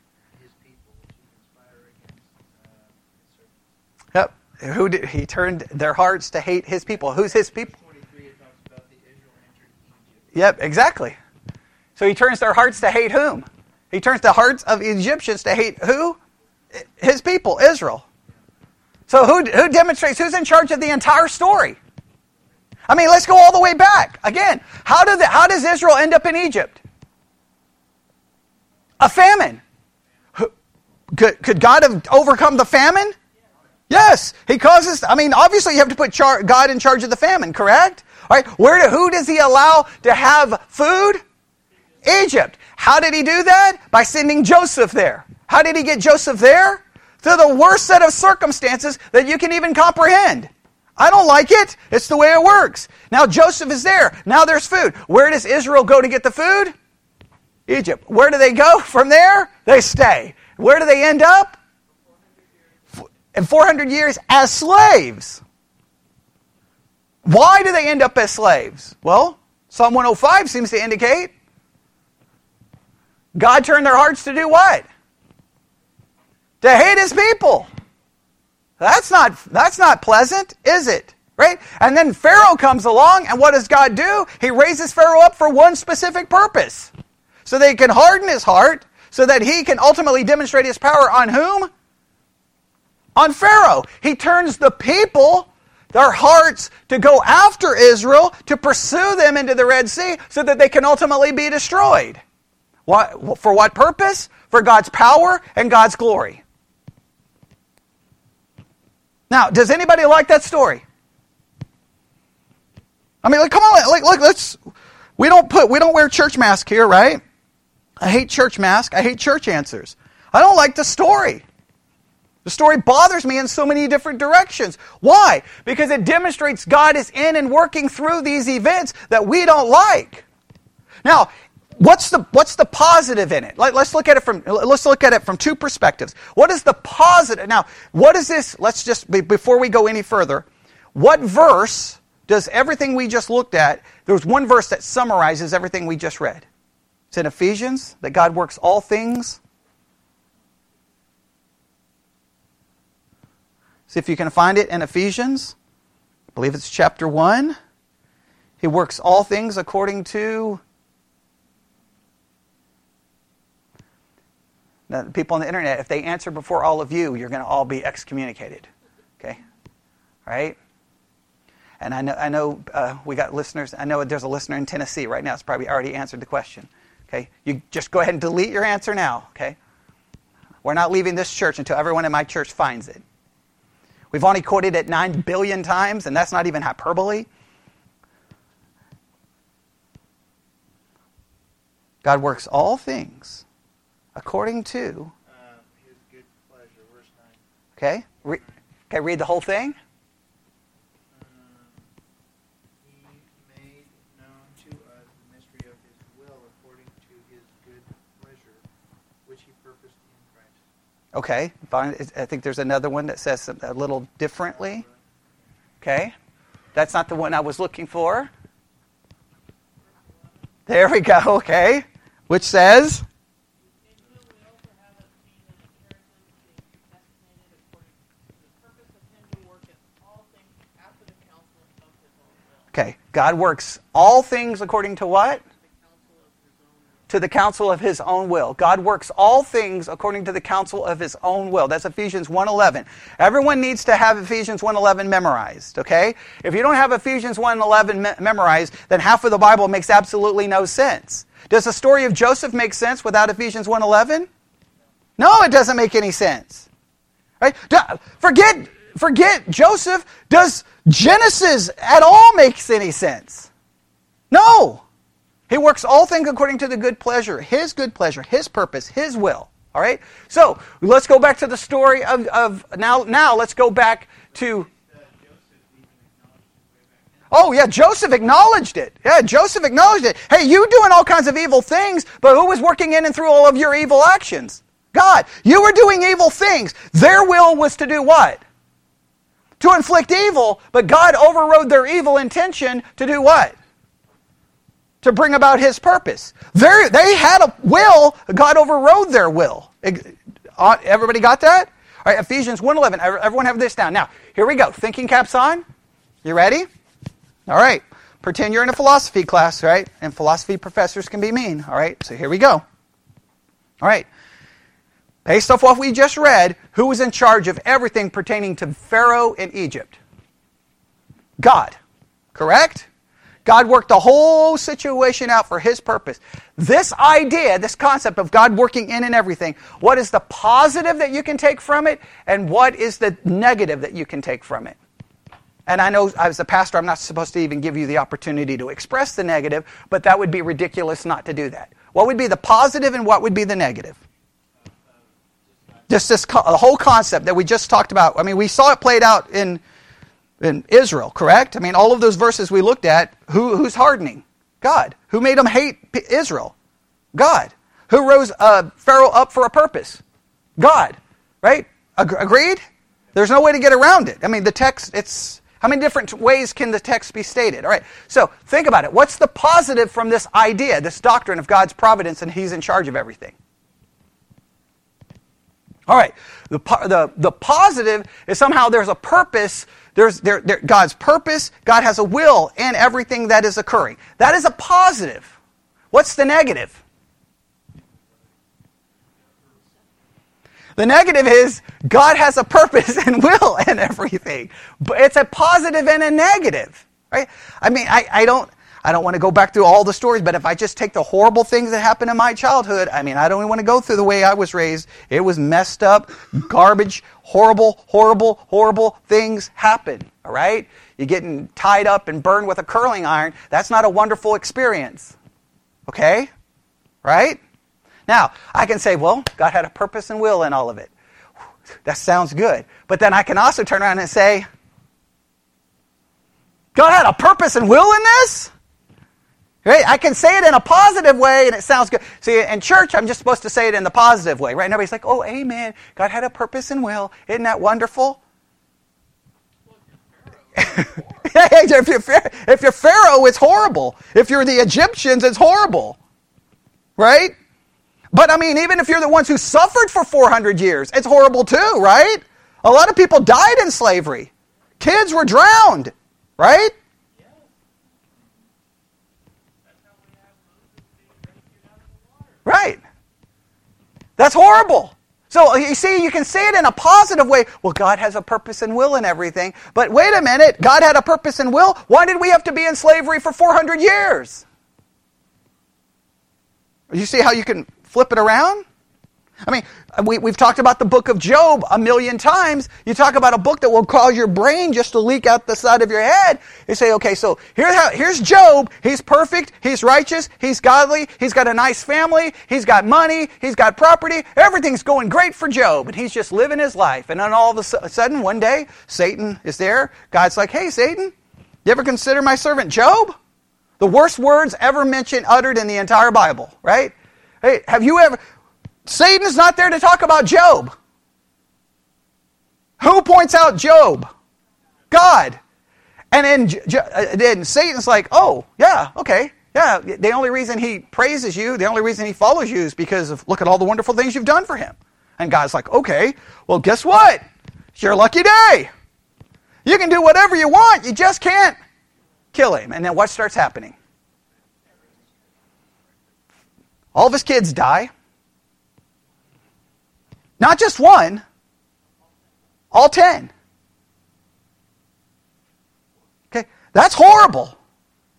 his people, to conspire against uh, Yep. Who did, he turned their hearts to hate his people. Who's his people? Yep, exactly. So he turns their hearts to hate whom? He turns the hearts of Egyptians to hate who? his people, Israel. So who, who demonstrates, who's in charge of the entire story? I mean, let's go all the way back. Again, how, did the, how does Israel end up in Egypt? A famine. Could, could God have overcome the famine? Yes. He causes, I mean, obviously you have to put char, God in charge of the famine, correct? All right. Where do, who does he allow to have food? Egypt. How did he do that? By sending Joseph there. How did he get Joseph there? Through the worst set of circumstances that you can even comprehend. I don't like it. It's the way it works. Now Joseph is there. Now there's food. Where does Israel go to get the food? Egypt. Where do they go from there? They stay. Where do they end up? In 400 years as slaves. Why do they end up as slaves? Well, Psalm 105 seems to indicate God turned their hearts to do what? to hate his people. That's not, that's not pleasant, is it? Right? And then Pharaoh comes along, and what does God do? He raises Pharaoh up for one specific purpose. So they can harden his heart, so that he can ultimately demonstrate his power on whom? On Pharaoh. He turns the people, their hearts, to go after Israel, to pursue them into the Red Sea, so that they can ultimately be destroyed. What, for what purpose? For God's power and God's glory. Now, does anybody like that story? I mean, like, come on, like, look, let's. We don't put, we don't wear church mask here, right? I hate church mask. I hate church answers. I don't like the story. The story bothers me in so many different directions. Why? Because it demonstrates God is in and working through these events that we don't like. Now, what's the what's the positive in it? Let, us look at it from let's look at it from two perspectives. What is the positive? Now, what is this? Let's just before we go any further, what verse does everything we just looked at? There's one verse that summarizes everything we just read. It's in Ephesians that God works all things. See if you can find it in Ephesians. I believe it's chapter 1. He works all things according to Now, people on the internet, if they answer before all of you, you're going to all be excommunicated. Okay? Right? And I know, I know uh, we got listeners. I know there's a listener in Tennessee right now. It's probably already answered the question. Okay? You just go ahead and delete your answer now. Okay? We're not leaving this church until everyone in my church finds it. We've only quoted it 9 billion times, and that's not even hyperbole. God works all things according to his good pleasure. Verse 9. Okay? Re- okay, read the whole thing. Um, he made known to us the mystery of his will according to his good pleasure, which he purposed in Christ. Okay, I think there's another one that says a little differently. Okay, that's not the one I was looking for. There we go, okay. Which says? Okay, God works all things according to what? To the counsel of his own will. God works all things according to the counsel of his own will. That's Ephesians 1:11. Everyone needs to have Ephesians 1:11 memorized, okay? If you don't have Ephesians 1:11 me- memorized, then half of the Bible makes absolutely no sense. Does the story of Joseph make sense without Ephesians 1:11? No, it doesn't make any sense. Right? Forget forget Joseph. Does Genesis at all makes any sense? No. He works all things according to the good pleasure, his good pleasure, his purpose, his will. All right? So let's go back to the story of, of now now let's go back to Oh, yeah, Joseph acknowledged it. Yeah, Joseph acknowledged it. Hey, you doing all kinds of evil things, but who was working in and through all of your evil actions? God. You were doing evil things. Their will was to do what? To inflict evil, but God overrode their evil intention to do what? To bring about His purpose. They're, they had a will, God overrode their will. Uh, everybody got that? All right, Ephesians 1.11. Everyone have this down. Now, here we go. Thinking caps on. You ready? All right. Pretend you're in a philosophy class, right? And philosophy professors can be mean. All right. So here we go. All right. Based off what we just read, who was in charge of everything pertaining to Pharaoh in Egypt? God. Correct? God worked the whole situation out for his purpose. This idea, this concept of God working in and everything, what is the positive that you can take from it, and what is the negative that you can take from it? And I know as a pastor, I'm not supposed to even give you the opportunity to express the negative, but that would be ridiculous not to do that. What would be the positive and what would be the negative? Just this the whole concept that we just talked about. I mean, we saw it played out in in Israel, correct? I mean, all of those verses we looked at, who, who's hardening? God. Who made them hate Israel? God. Who rose uh, Pharaoh up for a purpose? God. Right? Ag- agreed? There's no way to get around it. I mean, the text, it's how many different ways can the text be stated? All right, so think about it. What's the positive from this idea, this doctrine of God's providence and He's in charge of everything? All right, the, the, the positive is somehow there's a purpose, there's there, there, God's purpose, God has a will in everything that is occurring. That is a positive. What's the negative? The negative is God has a purpose and will in everything. But it's a positive and a negative. Right? I mean, I, I don't I don't want to go back through all the stories, but if I just take the horrible things that happened in my childhood, I mean, I don't even want to go through the way I was raised. It was messed up, garbage, horrible, horrible, horrible things happen. All right? You're getting tied up and burned with a curling iron. That's not a wonderful experience. Okay? Right? Now, I can say, well, God had a purpose and will in all of it. That sounds good. But then I can also turn around and say, God had a purpose and will in this? Right? I can say it in a positive way and it sounds good. See, in church, I'm just supposed to say it in the positive way, right? And everybody's like, oh, amen. God had a purpose and will. Isn't that wonderful? if, you're, if you're Pharaoh, it's horrible. If you're the Egyptians, it's horrible. Right? But I mean, even if you're the ones who suffered for 400 years, it's horrible too, right? A lot of people died in slavery. Kids were drowned, right? Right. That's horrible. So you see, you can say it in a positive way. Well, God has a purpose and will in everything. But wait a minute, God had a purpose and will. Why did we have to be in slavery for 400 years? You see how you can flip it around? I mean, we, we've talked about the book of Job a million times. You talk about a book that will cause your brain just to leak out the side of your head. You say, okay, so here, here's Job. He's perfect. He's righteous. He's godly. He's got a nice family. He's got money. He's got property. Everything's going great for Job. And he's just living his life. And then all of a sudden, one day, Satan is there. God's like, hey, Satan, you ever consider my servant Job? The worst words ever mentioned, uttered in the entire Bible, right? Hey, have you ever, Satan's not there to talk about Job. Who points out Job? God. And then, uh, then Satan's like, oh, yeah, okay. Yeah, the only reason he praises you, the only reason he follows you is because of look at all the wonderful things you've done for him. And God's like, okay, well, guess what? It's your lucky day. You can do whatever you want, you just can't kill him. And then what starts happening? All of his kids die. Not just one, all ten. Okay, that's horrible,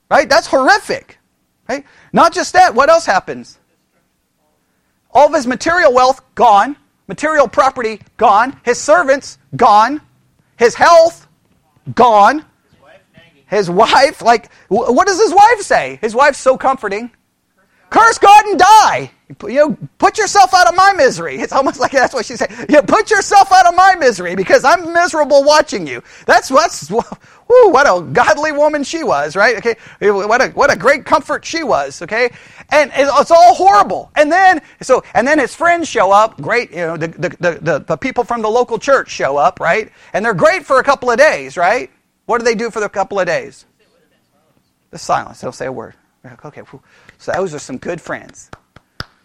right? That's horrific, right? Not just that, what else happens? All of his material wealth gone, material property gone, his servants gone, his health gone, his wife, like, what does his wife say? His wife's so comforting. Curse God and die. You know, put yourself out of my misery. It's almost like that's what she said. You put yourself out of my misery because I'm miserable watching you. That's what's whoo, what a godly woman she was, right? Okay, what a what a great comfort she was. Okay, and it's all horrible. And then so and then his friends show up. Great, you know, the the the, the people from the local church show up, right? And they're great for a couple of days, right? What do they do for the couple of days? The silence. They don't say a word. Okay, so those are some good friends.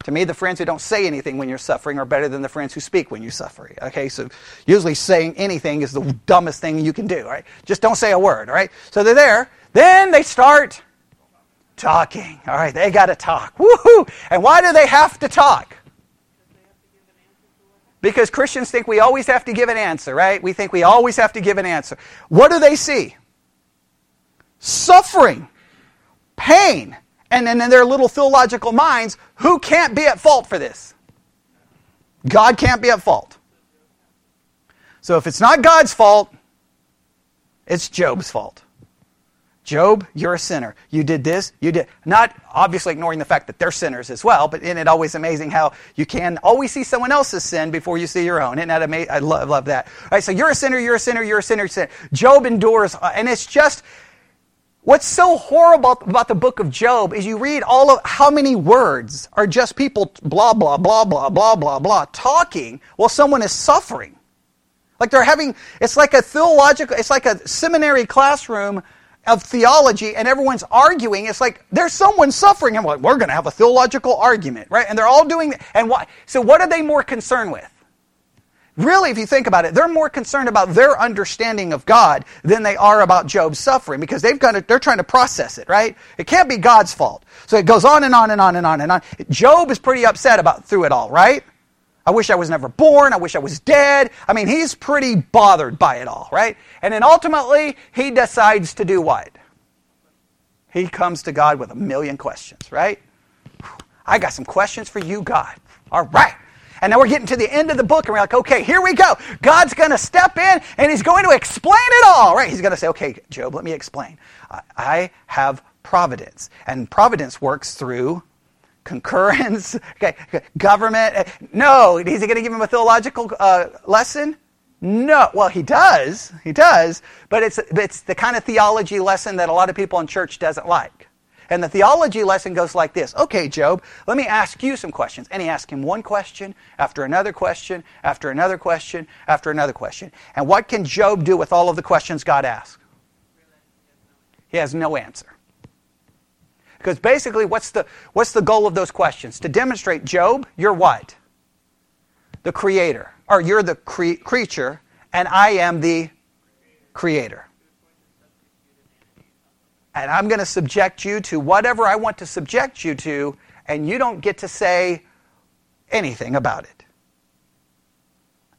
To me, the friends who don't say anything when you're suffering are better than the friends who speak when you suffer. Okay, so usually saying anything is the dumbest thing you can do, right? Just don't say a word, all right? So they're there. Then they start talking. All right, they got to talk. Woohoo! And why do they have to talk? Because Christians think we always have to give an answer, right? We think we always have to give an answer. What do they see? Suffering pain. And then in their little theological minds, who can't be at fault for this? God can't be at fault. So if it's not God's fault, it's Job's fault. Job, you're a sinner. You did this, you did. Not obviously ignoring the fact that they're sinners as well, but isn't it always amazing how you can always see someone else's sin before you see your own? Isn't that amazing? I love, love that. All right, so you're a sinner, you're a sinner, you're a sinner, you're a sinner. Job endures, uh, and it's just, What's so horrible about the book of Job is you read all of how many words are just people blah, blah, blah, blah, blah, blah, blah, talking while someone is suffering. Like they're having, it's like a theological, it's like a seminary classroom of theology and everyone's arguing. It's like there's someone suffering and like, we're going to have a theological argument, right? And they're all doing, and why? so what are they more concerned with? Really, if you think about it, they're more concerned about their understanding of God than they are about Job's suffering because they've got to, they're trying to process it, right? It can't be God's fault. So it goes on and on and on and on and on. Job is pretty upset about through it all, right? I wish I was never born. I wish I was dead. I mean, he's pretty bothered by it all, right? And then ultimately, he decides to do what? He comes to God with a million questions, right? I got some questions for you, God. All right. And now we're getting to the end of the book, and we're like, okay, here we go. God's going to step in, and He's going to explain it all, right? He's going to say, okay, Job, let me explain. I have providence, and providence works through concurrence, okay, government. No, is he going to give him a theological uh, lesson? No. Well, he does. He does, but it's it's the kind of theology lesson that a lot of people in church doesn't like. And the theology lesson goes like this Okay, Job, let me ask you some questions. And he asked him one question after another question after another question after another question. And what can Job do with all of the questions God asks? He has no answer. Because basically, what's the, what's the goal of those questions? To demonstrate, Job, you're what? The creator. Or you're the cre- creature, and I am the creator and I'm going to subject you to whatever I want to subject you to, and you don't get to say anything about it.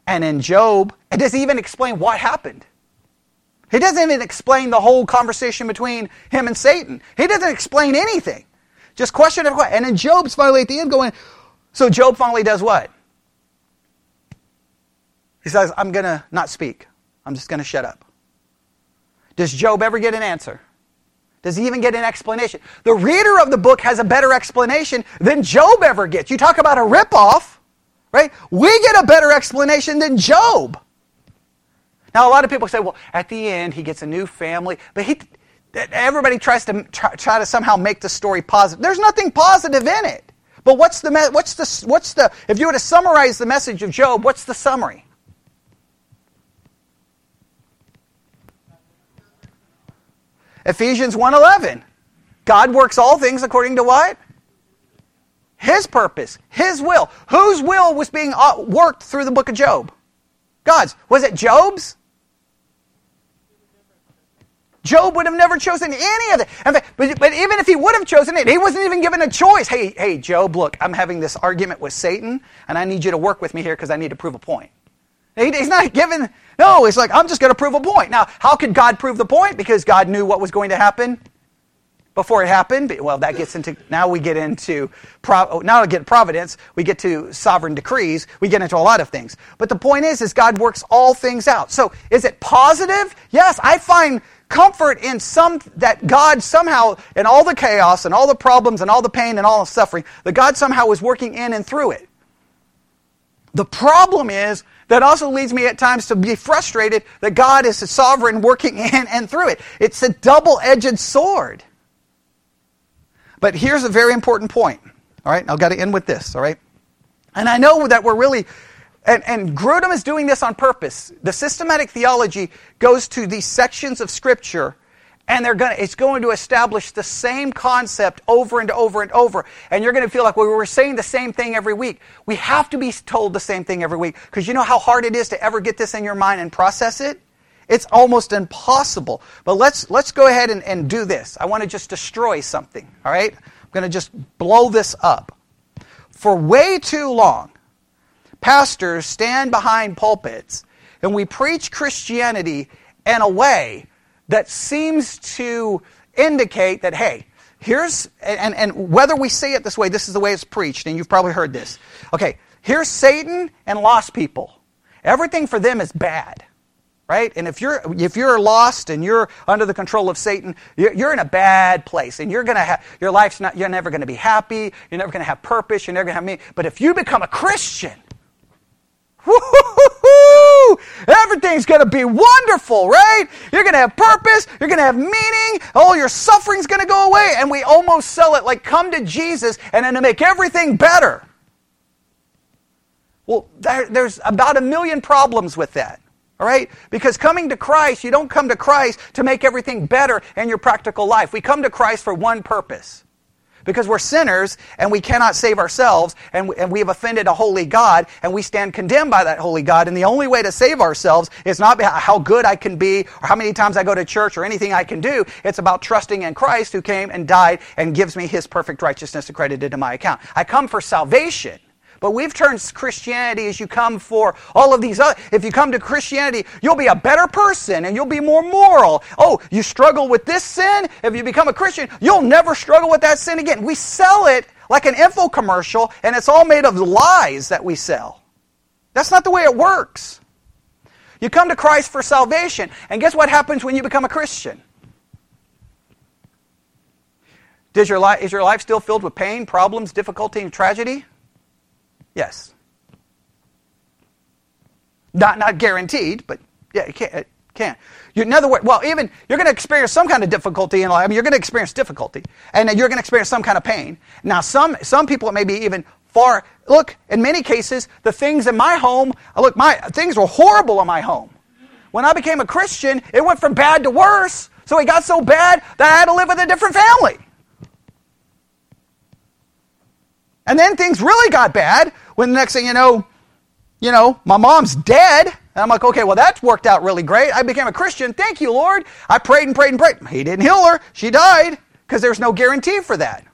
And in Job, it doesn't even explain what happened. He doesn't even explain the whole conversation between him and Satan. He doesn't explain anything. Just question after question. And then Job's finally at the end going, so Job finally does what? He says, I'm going to not speak. I'm just going to shut up. Does Job ever get an answer? Does he even get an explanation? The reader of the book has a better explanation than Job ever gets. You talk about a ripoff, right? We get a better explanation than Job. Now, a lot of people say, well, at the end, he gets a new family, but he, everybody tries to try, try to somehow make the story positive. There's nothing positive in it. But what's the, what's the, what's the, if you were to summarize the message of Job, what's the summary? Ephesians 1:11. God works all things according to what? His purpose, His will. Whose will was being uh, worked through the book of Job? God's. Was it Job's? Job would have never chosen any of it. But, but even if he would have chosen it, he wasn't even given a choice. Hey, hey, Job, look, I'm having this argument with Satan, and I need you to work with me here because I need to prove a point. He's not given, no, it's like, I'm just going to prove a point. Now, how could God prove the point? Because God knew what was going to happen before it happened. Well, that gets into, now we get into, now we get providence, we get to sovereign decrees, we get into a lot of things. But the point is, is God works all things out. So is it positive? Yes, I find comfort in some, that God somehow, in all the chaos and all the problems and all the pain and all the suffering, that God somehow is working in and through it. The problem is, that also leads me at times to be frustrated that God is sovereign working in and through it. It's a double edged sword. But here's a very important point. All right, I've got to end with this. All right, and I know that we're really, and, and Grudem is doing this on purpose. The systematic theology goes to these sections of Scripture and they're going to, it's going to establish the same concept over and over and over. And you're going to feel like well, we're saying the same thing every week. We have to be told the same thing every week because you know how hard it is to ever get this in your mind and process it? It's almost impossible. But let's, let's go ahead and, and do this. I want to just destroy something, all right? I'm going to just blow this up. For way too long, pastors stand behind pulpits and we preach Christianity in a way that seems to indicate that, hey, here's, and, and whether we say it this way, this is the way it's preached, and you've probably heard this. Okay, here's Satan and lost people. Everything for them is bad right and if you're if you're lost and you're under the control of satan you're, you're in a bad place and you're gonna have your life's not you're never gonna be happy you're never gonna have purpose you're never gonna have me but if you become a christian Everything's going to be wonderful, right? You're going to have purpose. You're going to have meaning. All your suffering's going to go away. And we almost sell it like come to Jesus and then to make everything better. Well, there, there's about a million problems with that. All right? Because coming to Christ, you don't come to Christ to make everything better in your practical life. We come to Christ for one purpose because we're sinners and we cannot save ourselves and, and we have offended a holy God and we stand condemned by that holy God. And the only way to save ourselves is not how good I can be or how many times I go to church or anything I can do. It's about trusting in Christ who came and died and gives me his perfect righteousness accredited to my account. I come for salvation. But we've turned Christianity as you come for all of these other. If you come to Christianity, you'll be a better person and you'll be more moral. Oh, you struggle with this sin? If you become a Christian, you'll never struggle with that sin again. We sell it like an info commercial and it's all made of lies that we sell. That's not the way it works. You come to Christ for salvation. And guess what happens when you become a Christian? Does your is your life still filled with pain, problems, difficulty, and tragedy? Yes. Not, not guaranteed, but yeah, it can. It can. You, in other words, well, even you're going to experience some kind of difficulty in life. I mean, you're going to experience difficulty, and you're going to experience some kind of pain. Now, some some people it may be even far. Look, in many cases, the things in my home. Look, my things were horrible in my home. When I became a Christian, it went from bad to worse. So it got so bad that I had to live with a different family. And then things really got bad when the next thing you know, you know, my mom's dead. And I'm like, okay, well, that's worked out really great. I became a Christian. Thank you, Lord. I prayed and prayed and prayed. He didn't heal her. She died because there's no guarantee for that.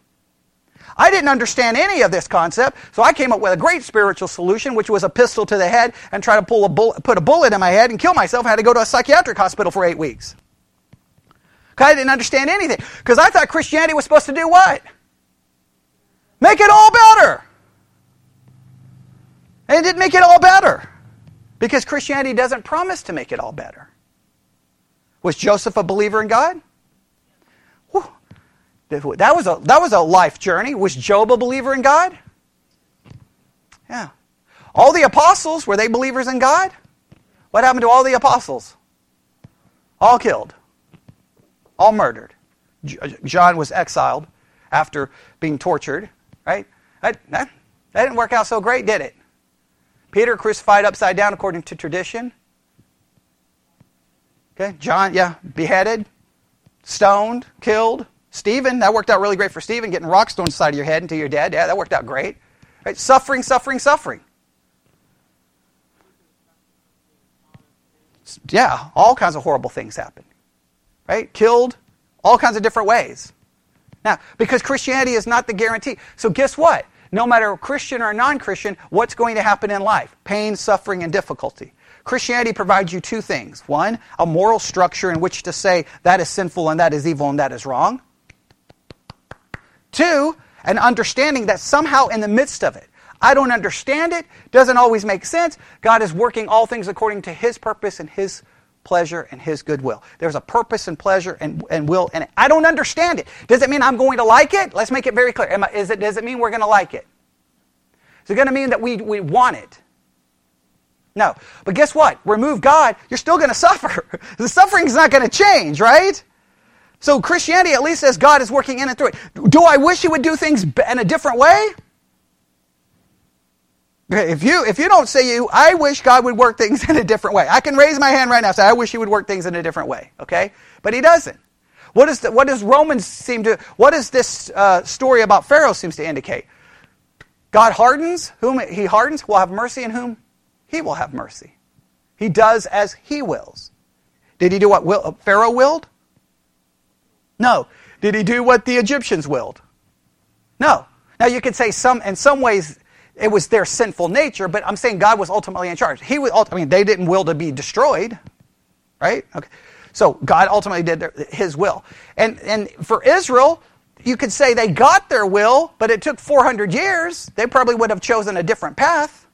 I didn't understand any of this concept, so I came up with a great spiritual solution, which was a pistol to the head and try to pull a bullet, put a bullet in my head and kill myself. I had to go to a psychiatric hospital for eight weeks. I didn't understand anything. Because I thought Christianity was supposed to do what? Make it all better. And it didn't make it all better. Because Christianity doesn't promise to make it all better. Was Joseph a believer in God? Whew. That was, a, that was a life journey. Was Job a believer in God? Yeah. All the apostles, were they believers in God? What happened to all the apostles? All killed. All murdered. John was exiled after being tortured. Right? That, that, that didn't work out so great, did it? Peter crucified upside down according to tradition. Okay, John, yeah, beheaded, stoned, killed. Stephen, that worked out really great for Stephen, getting rocks thrown inside of your head until you're dead. Yeah, that worked out great. Right? Suffering, suffering, suffering. Yeah, all kinds of horrible things happen. right? Killed, all kinds of different ways. Now, because Christianity is not the guarantee. So guess what? No matter Christian or non Christian, what's going to happen in life? Pain, suffering, and difficulty. Christianity provides you two things. One, a moral structure in which to say that is sinful and that is evil and that is wrong. Two, an understanding that somehow in the midst of it, I don't understand it, doesn't always make sense. God is working all things according to His purpose and His pleasure and His goodwill. There's a purpose and pleasure and, and will and. I don't understand it. Does it mean I'm going to like it? Let's make it very clear. I, is it, does it mean we're going to like it? Is it going to mean that we, we want it? No. But guess what? Remove God, you're still going to suffer. the suffering is not going to change, right? So Christianity at least says God is working in and through it. Do I wish He would do things in a different way? If you if you don't say you, I wish God would work things in a different way. I can raise my hand right now and say I wish He would work things in a different way. Okay, but He doesn't. What is the, what does Romans seem to? What does this uh, story about Pharaoh seems to indicate? God hardens whom He hardens will have mercy, and whom He will have mercy. He does as He wills. Did He do what will, Pharaoh willed? No. Did He do what the Egyptians willed? No. Now you could say some in some ways it was their sinful nature, but I'm saying God was ultimately in charge. He was, I mean, they didn't will to be destroyed, right? Okay. So God ultimately did their, His will. And, and for Israel, you could say they got their will, but it took 400 years. They probably would have chosen a different path.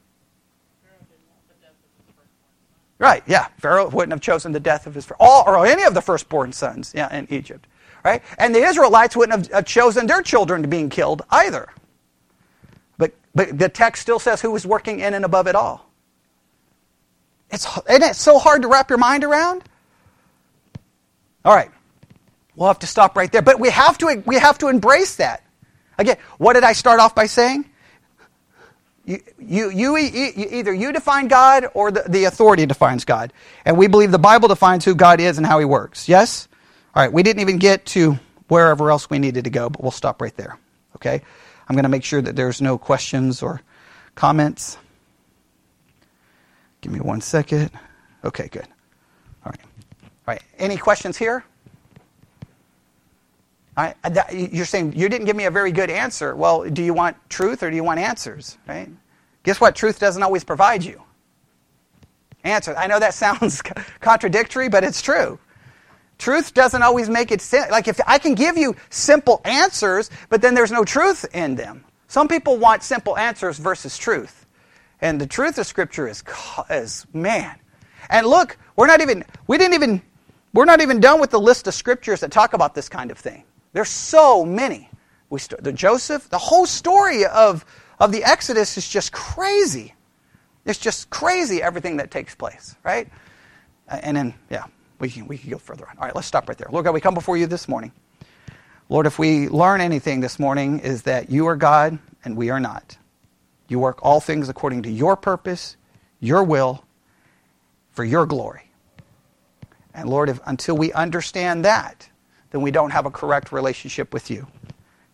Right, yeah. Pharaoh wouldn't have chosen the death of his all or any of the firstborn sons yeah, in Egypt. Right? And the Israelites wouldn't have chosen their children to being killed either. But the text still says who was working in and above it all. It's, isn't it so hard to wrap your mind around? All right. We'll have to stop right there. But we have to, we have to embrace that. Again, what did I start off by saying? You, you, you, either you define God or the, the authority defines God. And we believe the Bible defines who God is and how he works. Yes? All right, we didn't even get to wherever else we needed to go, but we'll stop right there. Okay? I'm going to make sure that there's no questions or comments. Give me one second. Okay, good. All right. All right. Any questions here? All right. You're saying you didn't give me a very good answer. Well, do you want truth or do you want answers? Right? Guess what? Truth doesn't always provide you. Answer. I know that sounds contradictory, but it's true. Truth doesn't always make it simple. Like if I can give you simple answers, but then there's no truth in them. Some people want simple answers versus truth. And the truth of Scripture is, is man. And look, we're not even, we didn't even, we're not even done with the list of scriptures that talk about this kind of thing. There's so many. We st- the Joseph, the whole story of, of the Exodus is just crazy. It's just crazy everything that takes place, right? And then, yeah, we can, we can go further on. All right, let's stop right there. Lord God, we come before you this morning. Lord, if we learn anything this morning, is that you are God and we are not. You work all things according to your purpose, your will, for your glory. And Lord, if, until we understand that, then we don't have a correct relationship with you.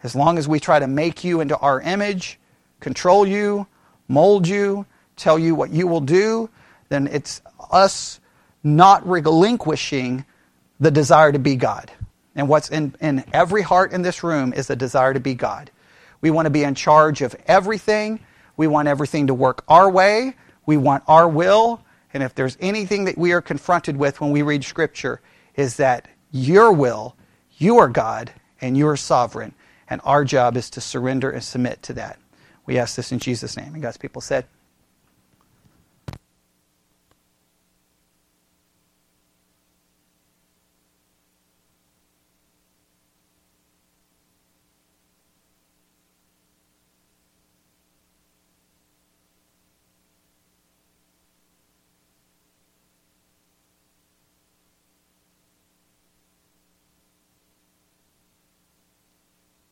As long as we try to make you into our image, control you, mold you, tell you what you will do, then it's us not relinquishing the desire to be God. And what's in, in every heart in this room is the desire to be God. We want to be in charge of everything. We want everything to work our way. We want our will. And if there's anything that we are confronted with when we read Scripture, is that your will, you are God, and you are sovereign. And our job is to surrender and submit to that. We ask this in Jesus' name. And God's people said,